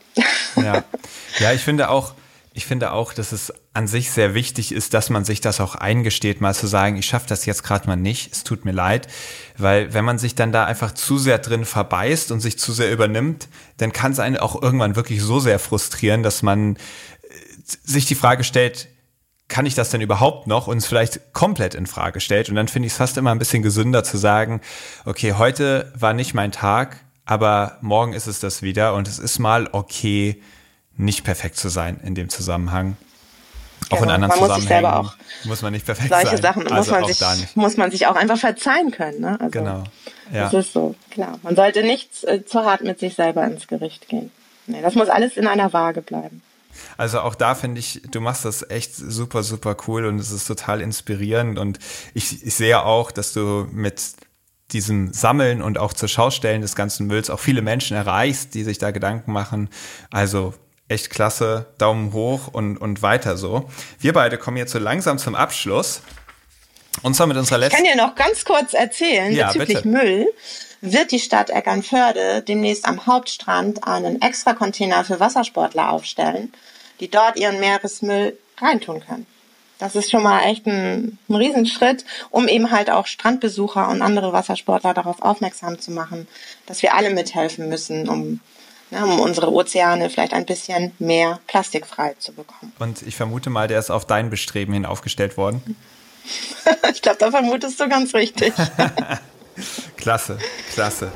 Ja. ja, ich finde auch, ich finde auch, dass es an sich sehr wichtig ist, dass man sich das auch eingesteht, mal zu sagen, ich schaffe das jetzt gerade mal nicht, es tut mir leid, weil wenn man sich dann da einfach zu sehr drin verbeißt und sich zu sehr übernimmt, dann kann es einen auch irgendwann wirklich so sehr frustrieren, dass man äh, sich die Frage stellt, kann ich das denn überhaupt noch? Und es vielleicht komplett in Frage stellt. Und dann finde ich es fast immer ein bisschen gesünder zu sagen, okay, heute war nicht mein Tag, aber morgen ist es das wieder. Und es ist mal okay, nicht perfekt zu sein in dem Zusammenhang. Auch genau. in anderen man Zusammenhängen muss, auch muss man nicht perfekt solche sein. Solche Sachen also muss, man sich, muss man sich auch einfach verzeihen können. Ne? Also, genau. Ja. Das ist so, klar. Man sollte nicht äh, zu hart mit sich selber ins Gericht gehen. Nee, das muss alles in einer Waage bleiben. Also auch da finde ich, du machst das echt super, super cool und es ist total inspirierend und ich, ich sehe auch, dass du mit diesem Sammeln und auch zur Schaustellen des ganzen Mülls auch viele Menschen erreichst, die sich da Gedanken machen. Also echt klasse, Daumen hoch und, und weiter so. Wir beide kommen jetzt so langsam zum Abschluss. Und zwar mit unserer letzten. Ich kann dir noch ganz kurz erzählen, ja, bezüglich bitte. Müll wird die Stadt Eckernförde demnächst am Hauptstrand einen extra Container für Wassersportler aufstellen, die dort ihren Meeresmüll reintun können. Das ist schon mal echt ein, ein Riesenschritt, um eben halt auch Strandbesucher und andere Wassersportler darauf aufmerksam zu machen, dass wir alle mithelfen müssen, um ne, um unsere Ozeane vielleicht ein bisschen mehr plastikfrei zu bekommen. Und ich vermute mal, der ist auf dein Bestreben hin aufgestellt worden. ich glaube, da vermutest du ganz richtig. klasse, klasse.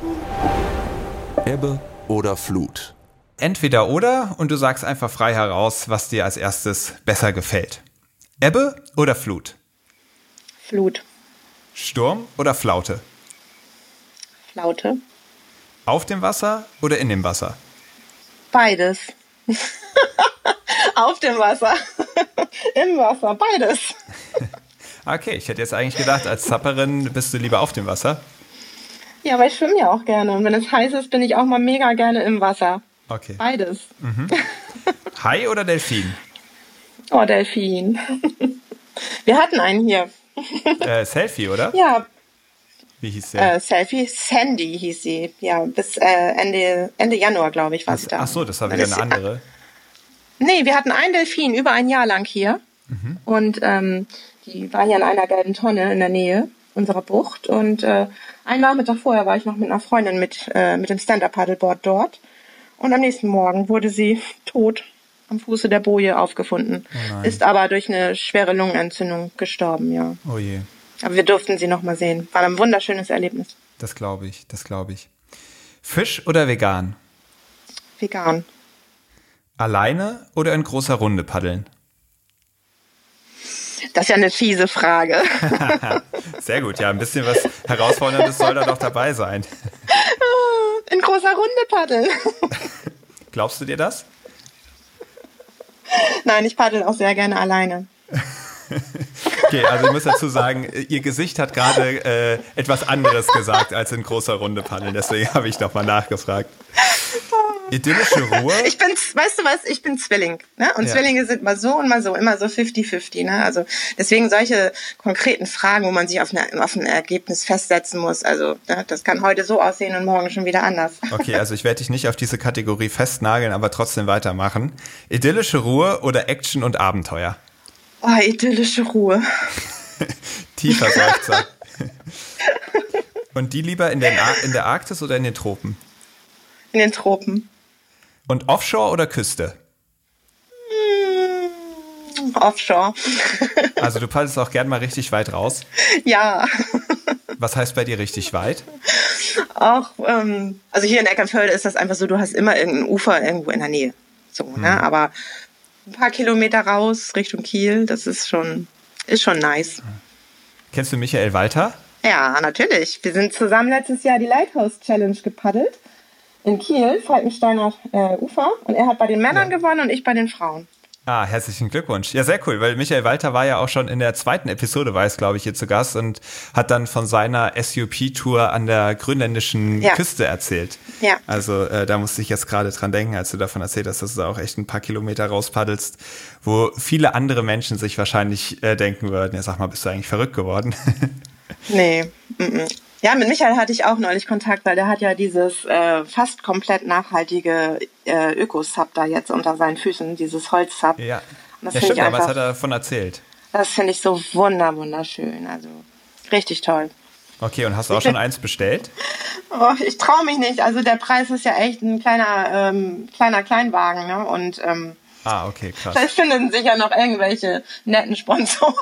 Ebbe oder Flut? Entweder oder und du sagst einfach frei heraus, was dir als erstes besser gefällt. Ebbe oder Flut? Flut. Sturm oder Flaute? Flaute. Auf dem Wasser oder in dem Wasser? Beides. Auf dem Wasser. Im Wasser. Beides. okay, ich hätte jetzt eigentlich gedacht, als Zapperin bist du lieber auf dem Wasser. Ja, aber ich schwimme ja auch gerne. Und wenn es heiß ist, bin ich auch mal mega gerne im Wasser. Okay. Beides. Mhm. Hai oder Delfin? Oh, Delfin. Wir hatten einen hier. Äh, Selfie, oder? Ja. Wie hieß der? Äh, Selfie, Sandy hieß sie. Ja, bis äh, Ende, Ende Januar, glaube ich, war sie da. Ach so, das war wieder eine andere. Nee, wir hatten einen Delfin über ein Jahr lang hier. Mhm. Und ähm, die war hier in einer gelben Tonne in der Nähe unserer Bucht. Und äh, einen Nachmittag vorher war ich noch mit einer Freundin mit, äh, mit dem Stand-Up-Paddleboard dort. Und am nächsten Morgen wurde sie tot am Fuße der Boje aufgefunden. Oh ist aber durch eine schwere Lungenentzündung gestorben, ja. Oh je. Aber wir durften sie noch mal sehen. War ein wunderschönes Erlebnis. Das glaube ich, das glaube ich. Fisch oder vegan? Vegan. Alleine oder in großer Runde paddeln? Das ist ja eine fiese Frage. Sehr gut, ja, ein bisschen was Herausforderndes soll da doch dabei sein. In großer Runde paddeln. Glaubst du dir das? Nein, ich paddel auch sehr gerne alleine. Okay, also ich muss dazu sagen, ihr Gesicht hat gerade äh, etwas anderes gesagt als in großer Runde paddeln. Deswegen habe ich nochmal nachgefragt. Idyllische Ruhe. Ich bin, weißt du was, ich bin Zwilling. Ne? Und ja. Zwillinge sind mal so und mal so, immer so 50-50. Ne? Also deswegen solche konkreten Fragen, wo man sich auf, eine, auf ein Ergebnis festsetzen muss. Also ne? das kann heute so aussehen und morgen schon wieder anders. Okay, also ich werde dich nicht auf diese Kategorie festnageln, aber trotzdem weitermachen. Idyllische Ruhe oder Action und Abenteuer? Oh, idyllische Ruhe. Tiefer Seufzer. und die lieber in der, in der Arktis oder in den Tropen? In den Tropen. Und Offshore oder Küste? Mm, offshore. Also du paddelst auch gern mal richtig weit raus? Ja. Was heißt bei dir richtig weit? Auch, ähm, also hier in Eckernförde ist das einfach so, du hast immer irgendein Ufer irgendwo in der Nähe. So, ne? hm. ne? Aber ein paar Kilometer raus Richtung Kiel, das ist schon, ist schon nice. Kennst du Michael Walter? Ja, natürlich. Wir sind zusammen letztes Jahr die Lighthouse Challenge gepaddelt in Kiel, Falkensteiner äh, Ufer. Und er hat bei den Männern ja. gewonnen und ich bei den Frauen. Ah, herzlichen Glückwunsch. Ja, sehr cool, weil Michael Walter war ja auch schon in der zweiten Episode, war es, glaube ich, hier zu Gast und hat dann von seiner SUP-Tour an der grönländischen ja. Küste erzählt. Ja. Also äh, da musste ich jetzt gerade dran denken, als du davon erzählt hast, dass du da auch echt ein paar Kilometer rauspaddelst, wo viele andere Menschen sich wahrscheinlich äh, denken würden, ja sag mal, bist du eigentlich verrückt geworden? nee, mm -mm. Ja, mit Michael hatte ich auch neulich Kontakt, weil der hat ja dieses äh, fast komplett nachhaltige äh, Ökosub da jetzt unter seinen Füßen, dieses Holzsub. Ja, das ja stimmt, aber was hat er davon erzählt? Das finde ich so wunder wunderschön, also richtig toll. Okay, und hast du auch schon eins bestellt? Oh, ich traue mich nicht. Also der Preis ist ja echt ein kleiner, ähm, kleiner Kleinwagen, ne? Und ähm, ah, okay, krass. Vielleicht finden sich ja noch irgendwelche netten Sponsoren.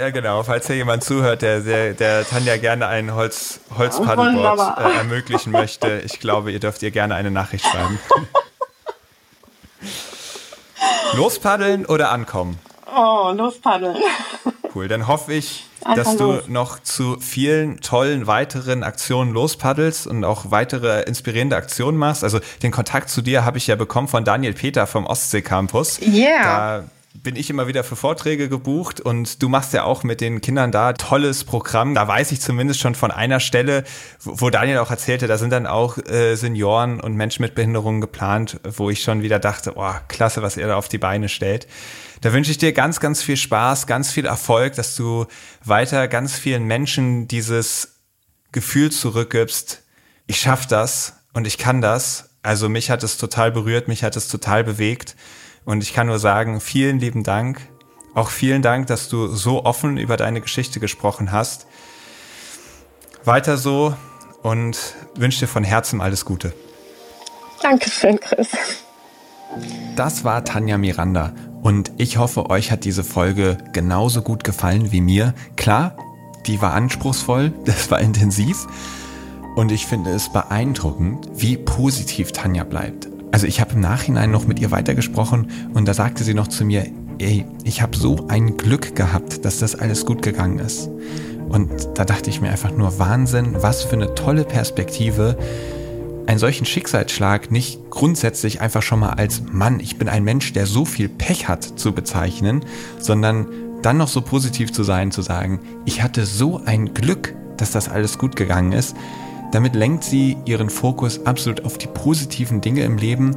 Ja, genau. Falls hier jemand zuhört, der, der, der Tanja gerne ein Holz, Holzpaddleboard äh, ermöglichen möchte, ich glaube, ihr dürft ihr gerne eine Nachricht schreiben. Lospaddeln oder ankommen? Oh, lospaddeln. Cool, dann hoffe ich, Einfach dass du los. noch zu vielen tollen weiteren Aktionen lospaddelst und auch weitere inspirierende Aktionen machst. Also den Kontakt zu dir habe ich ja bekommen von Daniel Peter vom Ostsee Campus. Ja. Yeah bin ich immer wieder für Vorträge gebucht und du machst ja auch mit den Kindern da tolles Programm. Da weiß ich zumindest schon von einer Stelle, wo Daniel auch erzählte, da sind dann auch äh, Senioren und Menschen mit Behinderungen geplant, wo ich schon wieder dachte, oh, klasse, was er da auf die Beine stellt. Da wünsche ich dir ganz, ganz viel Spaß, ganz viel Erfolg, dass du weiter ganz vielen Menschen dieses Gefühl zurückgibst, ich schaff das und ich kann das. Also mich hat es total berührt, mich hat es total bewegt. Und ich kann nur sagen, vielen lieben Dank. Auch vielen Dank, dass du so offen über deine Geschichte gesprochen hast. Weiter so und wünsche dir von Herzen alles Gute. Dankeschön, Chris. Das war Tanja Miranda und ich hoffe, euch hat diese Folge genauso gut gefallen wie mir. Klar, die war anspruchsvoll, das war intensiv und ich finde es beeindruckend, wie positiv Tanja bleibt. Also ich habe im Nachhinein noch mit ihr weitergesprochen und da sagte sie noch zu mir, ey, ich habe so ein Glück gehabt, dass das alles gut gegangen ist. Und da dachte ich mir einfach nur Wahnsinn, was für eine tolle Perspektive, einen solchen Schicksalsschlag nicht grundsätzlich einfach schon mal als Mann, ich bin ein Mensch, der so viel Pech hat, zu bezeichnen, sondern dann noch so positiv zu sein, zu sagen, ich hatte so ein Glück, dass das alles gut gegangen ist. Damit lenkt sie ihren Fokus absolut auf die positiven Dinge im Leben.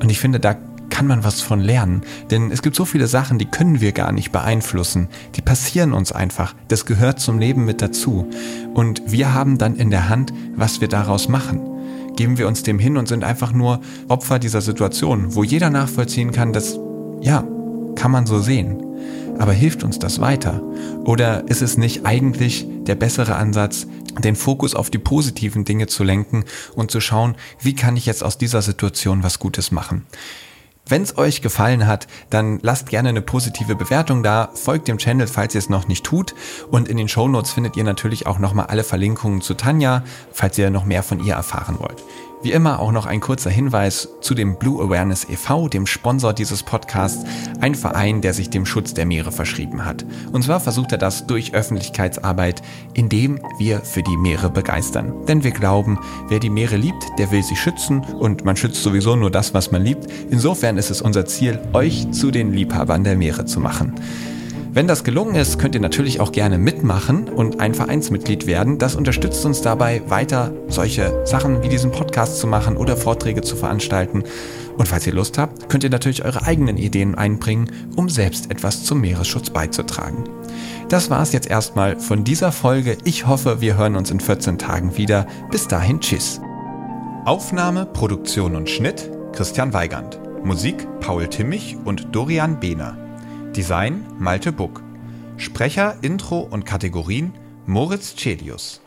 Und ich finde, da kann man was von lernen. Denn es gibt so viele Sachen, die können wir gar nicht beeinflussen. Die passieren uns einfach. Das gehört zum Leben mit dazu. Und wir haben dann in der Hand, was wir daraus machen geben wir uns dem hin und sind einfach nur Opfer dieser Situation, wo jeder nachvollziehen kann, dass, ja, kann man so sehen. Aber hilft uns das weiter? Oder ist es nicht eigentlich der bessere Ansatz, den Fokus auf die positiven Dinge zu lenken und zu schauen, wie kann ich jetzt aus dieser Situation was Gutes machen? Wenn es euch gefallen hat, dann lasst gerne eine positive Bewertung da, folgt dem Channel, falls ihr es noch nicht tut und in den Show Notes findet ihr natürlich auch nochmal alle Verlinkungen zu Tanja, falls ihr noch mehr von ihr erfahren wollt. Wie immer auch noch ein kurzer Hinweis zu dem Blue Awareness e.V., dem Sponsor dieses Podcasts, ein Verein, der sich dem Schutz der Meere verschrieben hat. Und zwar versucht er das durch Öffentlichkeitsarbeit, indem wir für die Meere begeistern. Denn wir glauben, wer die Meere liebt, der will sie schützen und man schützt sowieso nur das, was man liebt. Insofern ist es unser Ziel, euch zu den Liebhabern der Meere zu machen. Wenn das gelungen ist, könnt ihr natürlich auch gerne mitmachen und ein Vereinsmitglied werden. Das unterstützt uns dabei, weiter solche Sachen wie diesen Podcast zu machen oder Vorträge zu veranstalten. Und falls ihr Lust habt, könnt ihr natürlich eure eigenen Ideen einbringen, um selbst etwas zum Meeresschutz beizutragen. Das war's jetzt erstmal von dieser Folge. Ich hoffe, wir hören uns in 14 Tagen wieder. Bis dahin, tschüss. Aufnahme, Produktion und Schnitt Christian Weigand. Musik Paul Timmich und Dorian Behner. Design Malte Buck. Sprecher, Intro und Kategorien Moritz Celius.